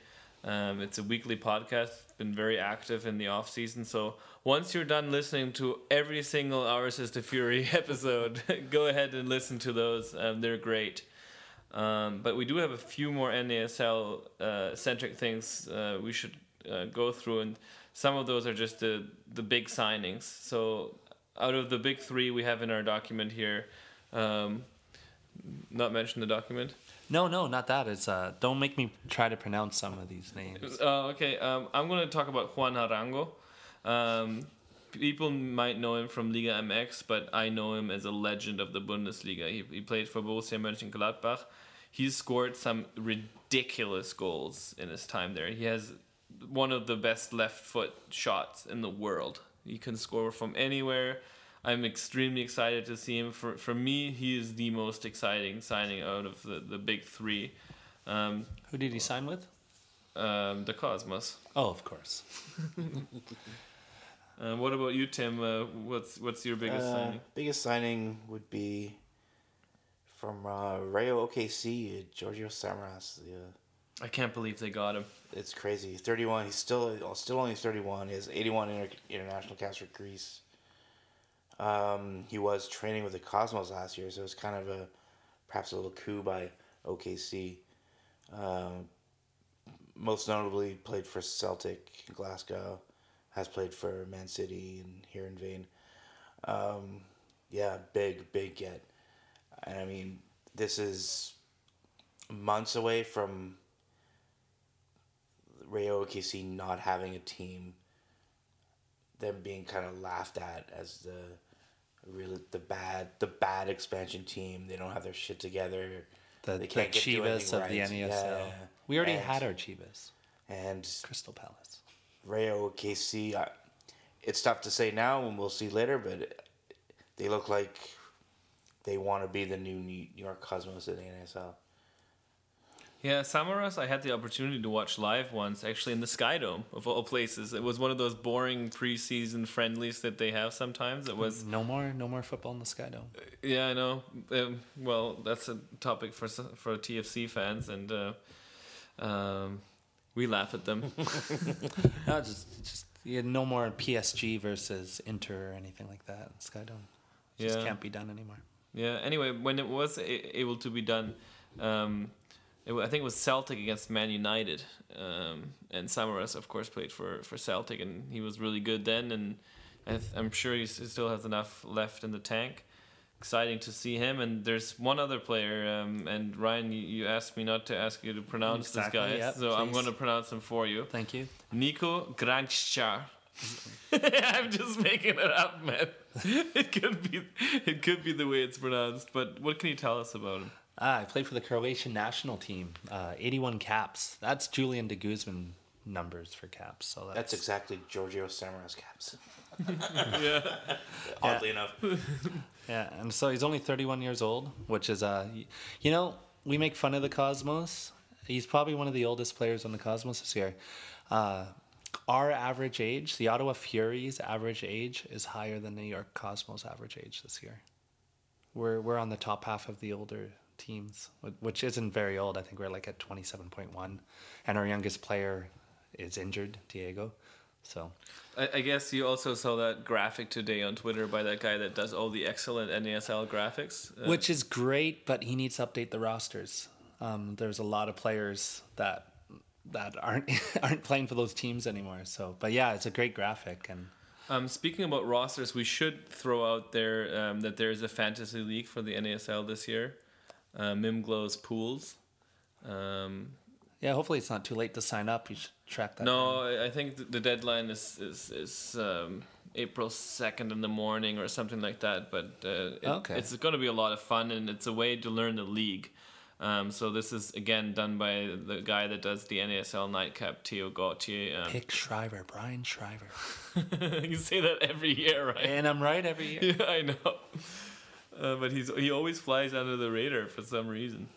[SPEAKER 2] Um, it's a weekly podcast. It's been very active in the off season. So once you're done listening to every single Ours is the Fury episode, go ahead and listen to those. Um, they're great. Um, but we do have a few more NASL uh, centric things uh, we should uh, go through, and some of those are just the the big signings. So out of the big three we have in our document here, um, not mention the document.
[SPEAKER 3] no, no, not that. It's uh, don't make me try to pronounce some of these names.
[SPEAKER 2] Uh, okay, um, I'm going to talk about Juan Arango. Um, people might know him from Liga MX, but I know him as a legend of the Bundesliga. He, he played for Borussia Mönchengladbach. He's scored some ridiculous goals in his time there. He has one of the best left foot shots in the world. He can score from anywhere. I'm extremely excited to see him. For for me, he is the most exciting signing out of the, the big three. Um,
[SPEAKER 3] Who did he sign with?
[SPEAKER 2] um, the Cosmos.
[SPEAKER 3] Oh, of course.
[SPEAKER 2] Uh, what about you, Tim? Uh, what's what's your biggest
[SPEAKER 4] Uh,
[SPEAKER 2] signing?
[SPEAKER 4] Biggest signing would be from uh, Rayo OKC, Giorgio Samaras. Yeah.
[SPEAKER 2] I can't believe they got him.
[SPEAKER 4] It's crazy. Thirty one. He's still still only thirty one. He has eighty one inter- international caps for Greece. Um, he was training with the Cosmos last year, so it was kind of a perhaps a little coup by OKC. Um, most notably, played for Celtic in Glasgow. Has played for Man City and Heerenveen. Um, yeah, big big get. And I mean, this is months away from Rayo OKC not having a team, them being kind of laughed at as the really the bad the bad expansion team. They don't have their shit together.
[SPEAKER 3] The,
[SPEAKER 4] they can't get do
[SPEAKER 3] Chivas of the
[SPEAKER 4] right.
[SPEAKER 3] NESL.
[SPEAKER 4] Yeah.
[SPEAKER 3] We already
[SPEAKER 4] And-
[SPEAKER 3] had our Chivas.
[SPEAKER 4] and
[SPEAKER 3] Crystal Palace.
[SPEAKER 4] Rayo OKC. I, it's tough to say now, and we'll see later. But they look like they want to be the new New York Cosmos in the NSL.
[SPEAKER 2] Yeah, Samaras, I had the opportunity to watch live once, actually in the Sky Dome of all places. It was one of those boring preseason friendlies that they have sometimes. It was
[SPEAKER 3] no more, no more football in the Sky Dome.
[SPEAKER 2] Yeah, I know. Um, well, that's a topic for for TFC fans, and uh, um, we laugh at them.
[SPEAKER 3] no, just just yeah, no more PSG versus Inter or anything like that. in Sky Dome It just
[SPEAKER 2] Yeah.
[SPEAKER 3] can't be done anymore.
[SPEAKER 2] Yeah. Anyway, when it was a- able to be done, um, it, I think it was Celtic against Man United, um, and Samaras, of course, played for, for Celtic, and he was really good then, and I I'm sure he still has enough left in the tank. exciting to see him. And there's one other player, um, and Ryan, you, you asked me not to ask you to pronounce
[SPEAKER 3] Exactly,
[SPEAKER 2] this guy,
[SPEAKER 3] yep,
[SPEAKER 2] so I'm going to pronounce him for you.
[SPEAKER 3] Thank you.
[SPEAKER 2] Nico Granchar. I'm just making it up, man. It could be, it could be the way it's pronounced. But what can you tell us about him?
[SPEAKER 3] Ah, I played for the Croatian national team. Uh, 81 caps. That's Julian de Guzman numbers for caps. So that's,
[SPEAKER 4] That's exactly Giorgio Samara's caps.
[SPEAKER 2] yeah.
[SPEAKER 4] Oddly enough.
[SPEAKER 3] Yeah, and so he's only 31 years old, which is uh, you know, we make fun of the Cosmos. He's probably one of the oldest players on the Cosmos this year. Uh, our average age, the Ottawa Fury's average age, is higher than the New York Cosmos average age this year. We're we're on the top half of the older teams, which isn't very old. I think we're like at 27.1, and our youngest player is injured, Diego. So
[SPEAKER 2] I, I guess you also saw that graphic today on Twitter by that guy that does all the excellent NASL graphics. Uh,
[SPEAKER 3] which is great, but he needs to update the rosters. Um, there's a lot of players that that aren't aren't playing for those teams anymore. So, but yeah, it's a great graphic, and
[SPEAKER 2] Um, speaking about rosters, we should throw out there um, that there is a fantasy league for the NASL this year, uh, Mimglow's pools. Um,
[SPEAKER 3] yeah, hopefully it's not too late to sign up. You should track that.
[SPEAKER 2] no, I I think the deadline is is, is um, April second in the morning or something like that. But uh, it,
[SPEAKER 3] Okay.
[SPEAKER 2] it's going to be a lot of fun, and it's a way to learn the league. Um, so this is again done by the guy that does the NASL nightcap, Theo Gauthier. Um,
[SPEAKER 3] Pick Shriver, Brian Shriver,
[SPEAKER 2] you say that every year, right?
[SPEAKER 3] and I'm right every year.
[SPEAKER 2] Yeah, I know. Uh, but he's he always flies under the radar for some reason.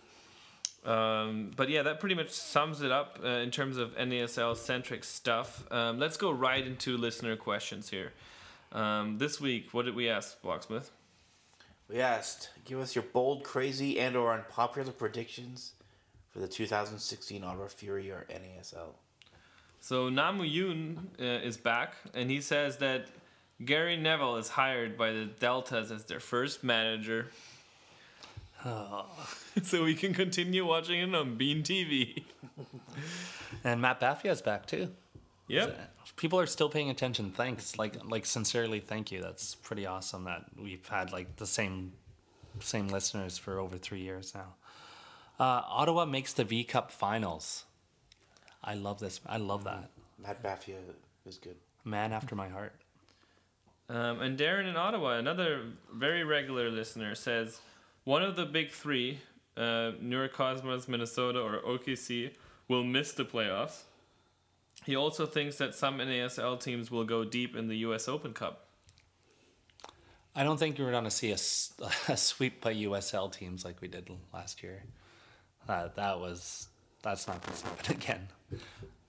[SPEAKER 2] Um, but yeah, that pretty much sums it up uh, in terms of NASL centric stuff. Um, let's go right into listener questions here. Um, this week, what did we ask, Blocksmith?
[SPEAKER 4] We asked, give us your bold, crazy, and or unpopular predictions for the 2016 Ottawa Fury or NASL.
[SPEAKER 2] So Namu Yoon uh, is back, and he says that Gary Neville is hired by the Deltas as their first manager. so we can continue watching it on beIN TV.
[SPEAKER 3] And Matt Baffia's back too.
[SPEAKER 2] Yep.
[SPEAKER 3] People are still paying attention. Thanks, like like sincerely, thank you. That's pretty awesome that we've had like the same same listeners for over three years now. Uh, Ottawa makes the V Cup finals. I love this. I love that.
[SPEAKER 4] Matt Baffia is good.
[SPEAKER 3] Man after my heart.
[SPEAKER 2] Um, and Darren in Ottawa, another very regular listener, says one of the big three, uh, New York Cosmos, Minnesota, or OKC, will miss the playoffs. He also thinks that some NASL teams will go deep in the U.S. Open Cup.
[SPEAKER 3] I don't think we're going to see a sweep by USL teams like we did last year. Uh, that was that's not going to happen again.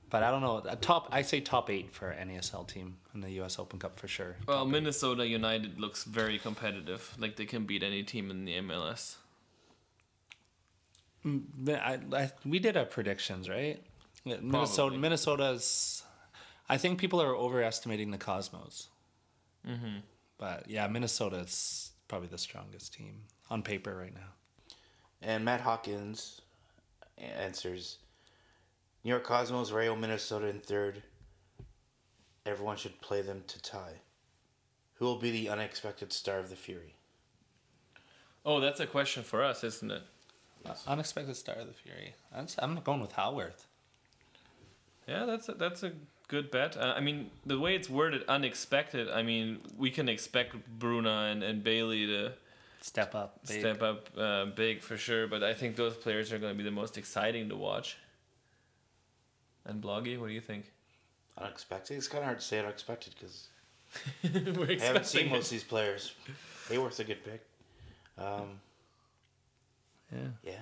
[SPEAKER 3] But I don't know. A top, I say top eight for NASL team in the U.S. Open Cup for sure.
[SPEAKER 2] Well, Minnesota United looks very competitive. Like they can beat any team in the MLS.
[SPEAKER 3] Mm, I, I, we did our predictions, right? Yeah, Minnesota, Minnesota's. I think people are overestimating the Cosmos.
[SPEAKER 2] Mm-hmm.
[SPEAKER 3] But yeah, Minnesota's probably the strongest team on paper right now.
[SPEAKER 4] And Matt Hawkins answers New York Cosmos, Rayo, Minnesota in third. Everyone should play them to tie. Who will be the unexpected star of the Fury?
[SPEAKER 2] Oh, that's a question for us, isn't it?
[SPEAKER 3] Unexpected star of the Fury. I'm, I'm going with Haworth.
[SPEAKER 2] Yeah, that's a, that's a good bet. Uh, I mean, the way it's worded, unexpected. I mean, we can expect Bruna and, and Bailey to
[SPEAKER 3] Step up. big.
[SPEAKER 2] step up uh, big for sure. But I think those players are going to be the most exciting to watch. And Bloggy, what do you think?
[SPEAKER 4] Unexpected? It's kind of hard to say unexpected because
[SPEAKER 2] We're
[SPEAKER 4] I haven't seen
[SPEAKER 2] expecting
[SPEAKER 4] most of these players. Haworth's a good pick. Um,
[SPEAKER 3] Yeah.
[SPEAKER 4] yeah.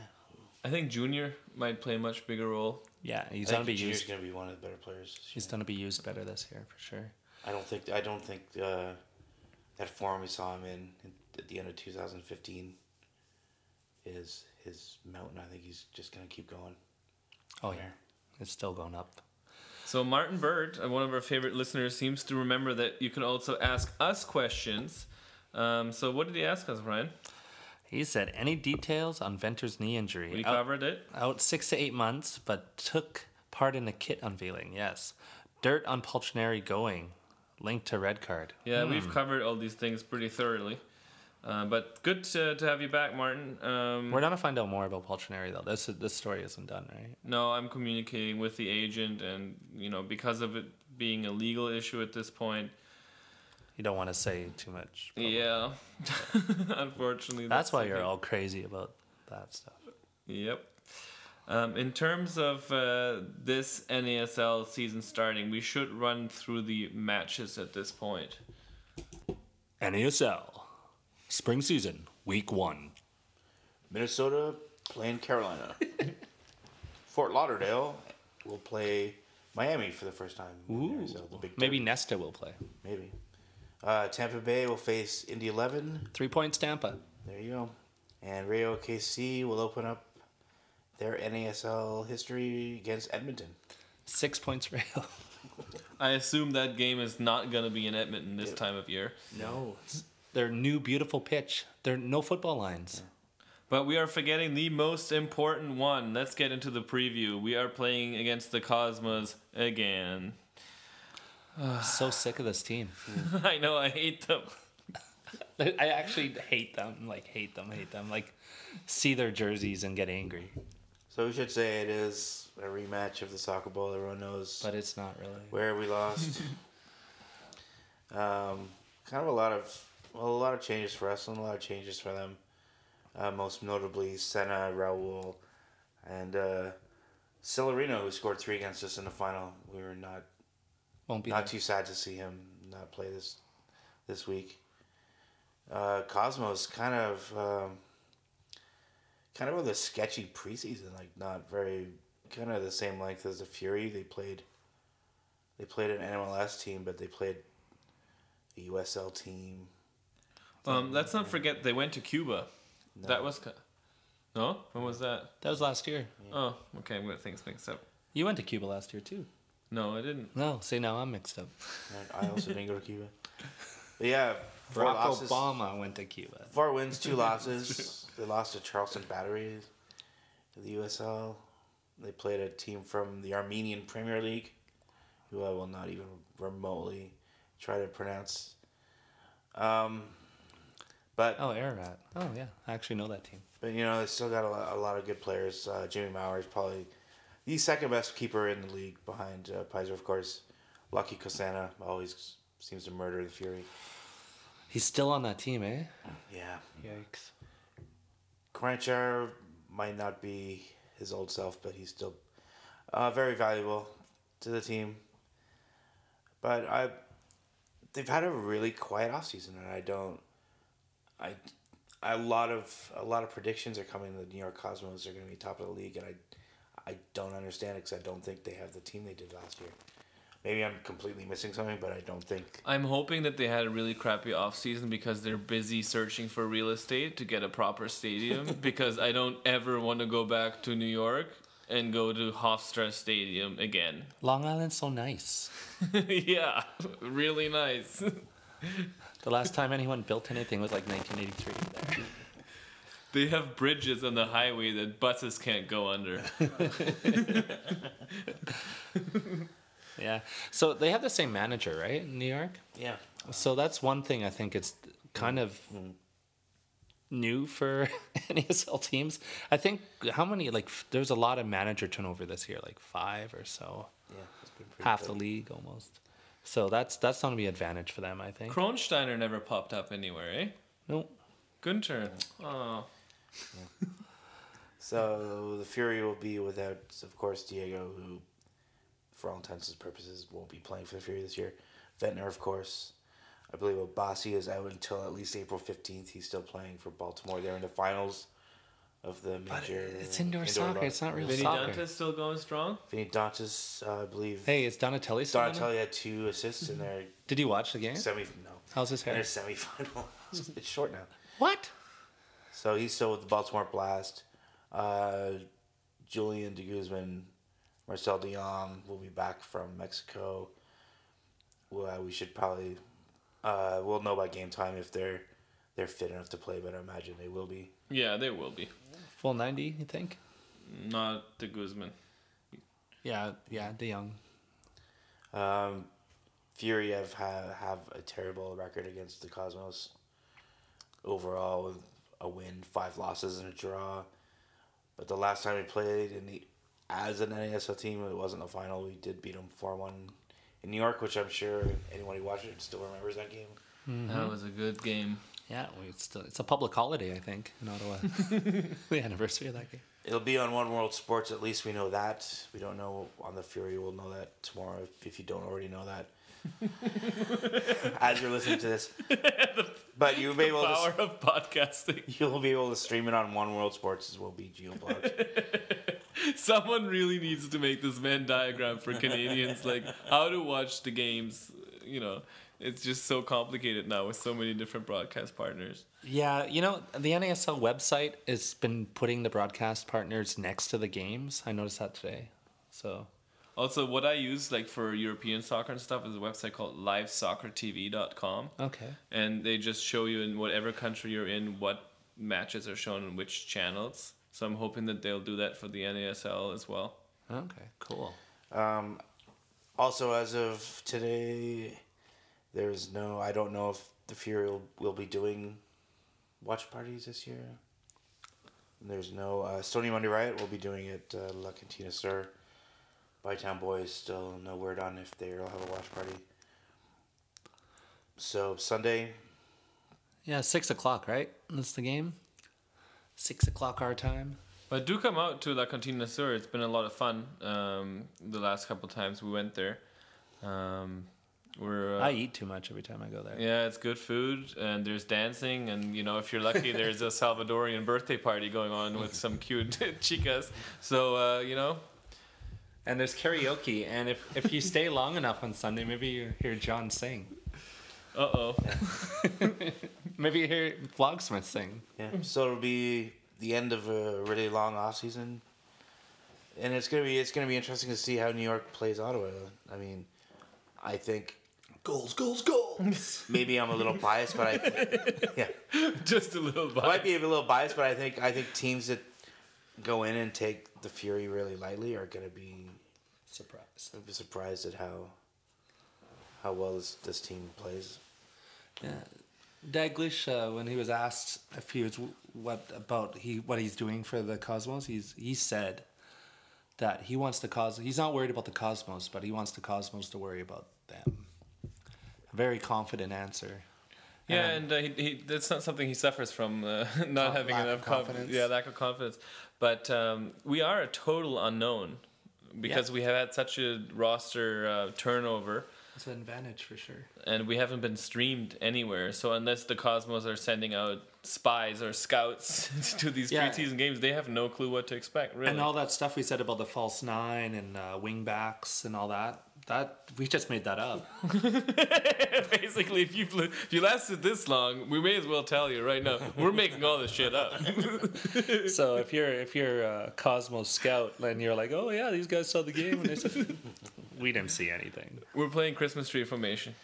[SPEAKER 2] I think Junior might play a much bigger role.
[SPEAKER 3] Yeah, he's going to be
[SPEAKER 4] Junior's
[SPEAKER 3] used.
[SPEAKER 4] going to be one of the better players.
[SPEAKER 3] He's
[SPEAKER 4] year.
[SPEAKER 3] going to be used better this year for sure.
[SPEAKER 4] I don't think I don't think uh, that form we saw him in, in at the end of 2015 is his mountain. I think he's just going to keep going.
[SPEAKER 3] Oh yeah, it's still going up.
[SPEAKER 2] So Martin Bird, uh, one of our favorite listeners, seems to remember that you can also ask us questions. Um, so what did he ask us, Ryan?
[SPEAKER 3] He said, "Any details on Venter's knee injury?
[SPEAKER 2] We
[SPEAKER 3] Out-
[SPEAKER 2] covered it.
[SPEAKER 3] Out six to eight months, but took part in the kit unveiling. Yes, dirt on Poltronieri going, linked to red card.
[SPEAKER 2] Yeah,
[SPEAKER 3] Hmm.
[SPEAKER 2] we've covered all these things pretty thoroughly. Uh, but good to, to have you back, Martin. Um,
[SPEAKER 3] We're gonna find out more about Poltronieri though. This this story isn't done, right?
[SPEAKER 2] No, I'm communicating with the agent, and you know, because of it being a legal issue at this point,
[SPEAKER 3] You don't want to say too much.
[SPEAKER 2] yeah. Unfortunately,
[SPEAKER 3] That's why you're
[SPEAKER 2] thing.
[SPEAKER 3] all crazy about that stuff.
[SPEAKER 2] Yep. Um, in terms of uh, this NASL season starting, we should run through the matches at this point.
[SPEAKER 12] NASL spring season week one.
[SPEAKER 4] Minnesota playing Carolina. Fort Lauderdale will play Miami for the first time. in the
[SPEAKER 3] Ooh,
[SPEAKER 4] NASL, the big
[SPEAKER 3] maybe
[SPEAKER 4] derby.
[SPEAKER 3] Nesta will play.
[SPEAKER 4] Maybe. Uh, Tampa Bay will face Indy 11.
[SPEAKER 3] Three points Tampa.
[SPEAKER 4] There you go. And Rayo KC will open up their NASL history against Edmonton.
[SPEAKER 3] Six points Rail.
[SPEAKER 2] I assume that game is not going to be in Edmonton this time of year.
[SPEAKER 3] No, their new beautiful pitch. There are no football lines.
[SPEAKER 2] But we are forgetting the most important one. Let's get into the preview. We are playing against the Cosmos again.
[SPEAKER 3] so sick of this team.
[SPEAKER 2] I know, I hate them.
[SPEAKER 3] I actually hate them. Like hate them. Hate them. Like see their jerseys and get angry.
[SPEAKER 4] So we should say it is a rematch of the soccer bowl. Everyone knows.
[SPEAKER 3] But it's not really.
[SPEAKER 4] Where we lost. um, kind of a lot of well, a lot of changes for us and a lot of changes for them. Uh, most notably, Senna, Raul, and uh, Cellerino, who scored three against us in the final. We were not
[SPEAKER 3] Won't be
[SPEAKER 4] not
[SPEAKER 3] there.
[SPEAKER 4] too sad to see him not play this this week. Uh, Cosmos kind of um, kind of with a sketchy preseason, like not very kind of the same length as the Fury. They played they played an MLS team, but they played a USL team.
[SPEAKER 2] Um, let's not forget they went to Cuba. That was. No? When was that?
[SPEAKER 3] That was last year.
[SPEAKER 2] Oh, okay. I'm getting things mixed up.
[SPEAKER 3] You went to Cuba last year too.
[SPEAKER 2] No, I didn't.
[SPEAKER 3] No, see now I'm mixed up.
[SPEAKER 4] I also didn't go to Cuba. But yeah, four
[SPEAKER 3] Barack
[SPEAKER 4] losses.
[SPEAKER 3] Obama went to Cuba.
[SPEAKER 4] Four wins, two losses. they lost to Charleston Battery, the USL. They played a team from the Armenian Premier League, who I will not even remotely try to pronounce. Um, but
[SPEAKER 3] Oh, Ararat. Oh yeah, I actually know that team.
[SPEAKER 4] but you know they still got a lot, a lot of good players. Uh, Jimmy Maurer is probably the second best keeper in the league behind uh, Peiser, of course. Lucky Mkosana always seems to murder the Fury.
[SPEAKER 3] He's still on that team, eh?
[SPEAKER 4] Yeah.
[SPEAKER 3] Yikes.
[SPEAKER 4] Kranjčar might not be his old self, but he's still uh, very valuable to the team. But I, they've had a really quiet offseason, and I don't, I, a lot of a lot of predictions are coming. The New York Cosmos are going to be top of the league, and I, I don't understand it because I don't think they have the team they did last year. Maybe I'm completely missing something, but I don't think.
[SPEAKER 2] I'm hoping that they had a really crappy offseason because they're busy searching for real estate to get a proper stadium. because I don't ever want to go back to New York and go to Hofstra Stadium again.
[SPEAKER 3] Long Island's so nice.
[SPEAKER 2] yeah, really nice.
[SPEAKER 3] The last time anyone built anything was like 1983.
[SPEAKER 2] They have bridges on the highway that buses can't go under.
[SPEAKER 3] Yeah. So they have the same manager, right, in New York?
[SPEAKER 4] Yeah.
[SPEAKER 3] So that's one thing I think it's kind of new for NASL teams. I think how many like f- there's a lot of manager turnover this year, like five or so.
[SPEAKER 4] Yeah, it's been pretty
[SPEAKER 3] Half
[SPEAKER 4] good.
[SPEAKER 3] the league almost. So that's that's going to be an advantage for them, I think.
[SPEAKER 2] Kronsteiner never popped up anywhere, eh?
[SPEAKER 3] Nope.
[SPEAKER 2] Gunter. Oh.
[SPEAKER 4] So the Fury will be without, of course, Diego, who, for all intents and purposes, won't be playing for the Fury this year. Ventnor, of course. I believe Obasi is out until at least April 15th. He's still playing for Baltimore. They're in the finals of the major.
[SPEAKER 3] it's indoor soccer,
[SPEAKER 4] lo-
[SPEAKER 3] it's not real
[SPEAKER 2] Vini
[SPEAKER 3] soccer.
[SPEAKER 2] Dantas still going strong?
[SPEAKER 4] Vini Dantas, uh, I believe.
[SPEAKER 3] Hey, is Donatelli still?
[SPEAKER 4] Donatelli had two assists in their
[SPEAKER 3] Did you watch the game?
[SPEAKER 4] semi. No.
[SPEAKER 3] How's his
[SPEAKER 4] In
[SPEAKER 3] hair?
[SPEAKER 4] their semifinal. it's short now.
[SPEAKER 3] What?
[SPEAKER 4] So he's still with the Baltimore Blast. Uh, Julian de Guzman, Marcel de Jong will be back from Mexico. Well, we should probably uh, we'll know by game time if they're they're fit enough to play, but I imagine they will be.
[SPEAKER 2] Yeah, they will be.
[SPEAKER 3] Full 90, you think?
[SPEAKER 2] Not the Guzman.
[SPEAKER 3] Yeah, yeah, De Jong.
[SPEAKER 4] Um, Fury have, have have a terrible record against the Cosmos. overall with a win, five losses, and a draw. But the last time we played in the as an NASL team, it wasn't a final. We did beat them four one in New York, which I'm sure anyone who watched it still remembers that game.
[SPEAKER 2] That was a good game.
[SPEAKER 13] Yeah, well, it's still, it's a public holiday, I think, in Ottawa. the anniversary of that game.
[SPEAKER 4] It'll be on One World Sports. At least we know that. We don't know on the Fury. We'll know that tomorrow if, if you don't already know that. As you're listening to this, but you'll be able
[SPEAKER 2] the power
[SPEAKER 4] to
[SPEAKER 2] of podcasting.
[SPEAKER 4] you'll be able to stream it on One World Sports as well. Be geoblocked.
[SPEAKER 2] Someone really needs to make this Venn diagram for Canadians, like how to watch the games. You know, it's just so complicated now with so many different broadcast partners.
[SPEAKER 13] Yeah, you know, the NASL website has been putting the broadcast partners next to the games. I noticed that today. So,
[SPEAKER 2] Also, what I use like for European soccer and stuff is a website called livesoccertv.com.
[SPEAKER 13] okay.
[SPEAKER 2] and they just show you in whatever country you're in what matches are shown on which channels. So I'm hoping that they'll do that for the NASL as well.
[SPEAKER 13] Okay, cool.
[SPEAKER 4] Um, also, as of today, there's no. I don't know if the Fury will, will be doing watch parties this year. There's no. Uh, Stony Monday Riot will be doing it. Uh, La Cantina Sur. Bytown Boys still no word on if they'll have a watch party. So Sunday,
[SPEAKER 13] Yeah, six o'clock, right? That's the game. Six o'clock our time.
[SPEAKER 2] But do come out to La Cantina Sur. It's been a lot of fun. Um, the last couple times we went there. Um, we're. Uh,
[SPEAKER 13] I eat too much every time I go there.
[SPEAKER 2] Yeah, it's good food and there's dancing and you know if you're lucky there's a Salvadorian birthday party going on with some cute chicas. So uh, you know,
[SPEAKER 13] And there's karaoke, and if if you stay long enough on Sunday, maybe you hear John sing.
[SPEAKER 2] uh oh.
[SPEAKER 13] Maybe you hear Vlogsmith sing.
[SPEAKER 4] Yeah. So it'll be the end of a really long off season, and it's gonna be it's gonna be interesting to see how New York plays Ottawa. I mean, I think
[SPEAKER 13] Goals, goals, goals.
[SPEAKER 4] maybe I'm a little biased, but I yeah
[SPEAKER 2] Just a little
[SPEAKER 4] I might be a little biased, but I think I think teams that go in and take the Fury really lightly are gonna be
[SPEAKER 13] Surprise.
[SPEAKER 4] be surprised at how how well this this team plays.
[SPEAKER 3] Yeah. Dalglish, uh, when he was asked if he was what about he what he's doing for the Cosmos, he's he said that he wants the cos. He's not worried about the Cosmos, but he wants the Cosmos to worry about them. Very confident answer.
[SPEAKER 2] Yeah,
[SPEAKER 3] Um,
[SPEAKER 2] and uh, he, he that's not something he suffers from uh, not having enough confidence.
[SPEAKER 3] confidence.
[SPEAKER 2] Yeah, lack of confidence. But um, we are a total unknown because
[SPEAKER 3] Yeah.
[SPEAKER 2] we have had such a roster uh, turnover.
[SPEAKER 3] It's an advantage for sure.
[SPEAKER 2] and we haven't been streamed anywhere. So unless the Cosmos are sending out spies or scouts to these
[SPEAKER 3] Yeah.
[SPEAKER 2] preseason games, they have no clue what to expect. Really,
[SPEAKER 3] And all that stuff we said about the false nine and uh, wing backs and all that, that we just made that up.
[SPEAKER 2] basically, if you if you lasted this long, we may as well tell you right now, we're making all this shit up.
[SPEAKER 3] so if you're if you're a Cosmos scout and you're like, oh yeah, these guys saw the game and they said we didn't see anything.
[SPEAKER 2] we're playing Christmas tree formation.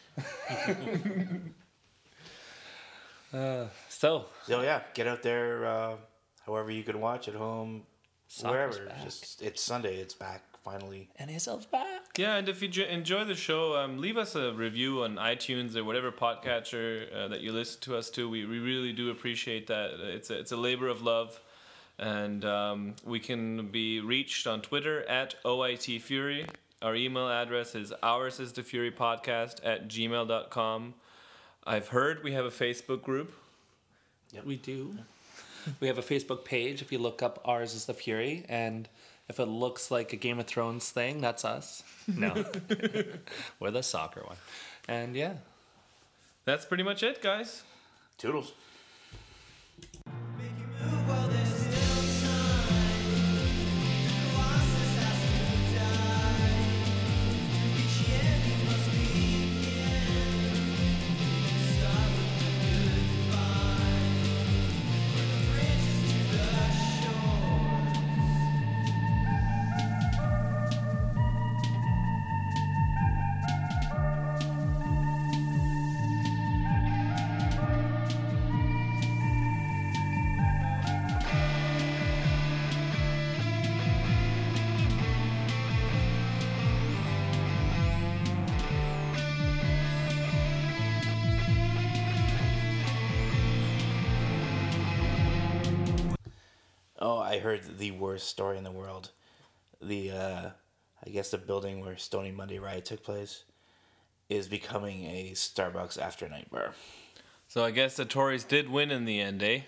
[SPEAKER 3] Uh, so
[SPEAKER 4] So yeah, get out there. Uh, however you can watch at home,
[SPEAKER 3] Soccer's
[SPEAKER 4] wherever.
[SPEAKER 3] back.
[SPEAKER 4] Just it's Sunday. It's back finally.
[SPEAKER 3] NASL's back.
[SPEAKER 2] Yeah, and if you j- enjoy the show, um, leave us a review on iTunes or whatever podcatcher uh, that you listen to us to. We, we really do appreciate that. It's a, it's a labor of love. And um, we can be reached on Twitter at OIT Fury. Our email address is ours is the Fury podcast at gmail.com. I've heard we have a Facebook group.
[SPEAKER 3] We do. We have a Facebook page. If you look up ours is the Fury, and if it looks like a Game of Thrones thing, that's us. No, we're the soccer one. And yeah,
[SPEAKER 2] That's pretty much it, guys.
[SPEAKER 4] Toodles. Worst story in the world. The uh, I guess the building where Stony Monday riot took place is becoming a Starbucks after night bar.
[SPEAKER 2] So I guess the Tories did win in the end, eh?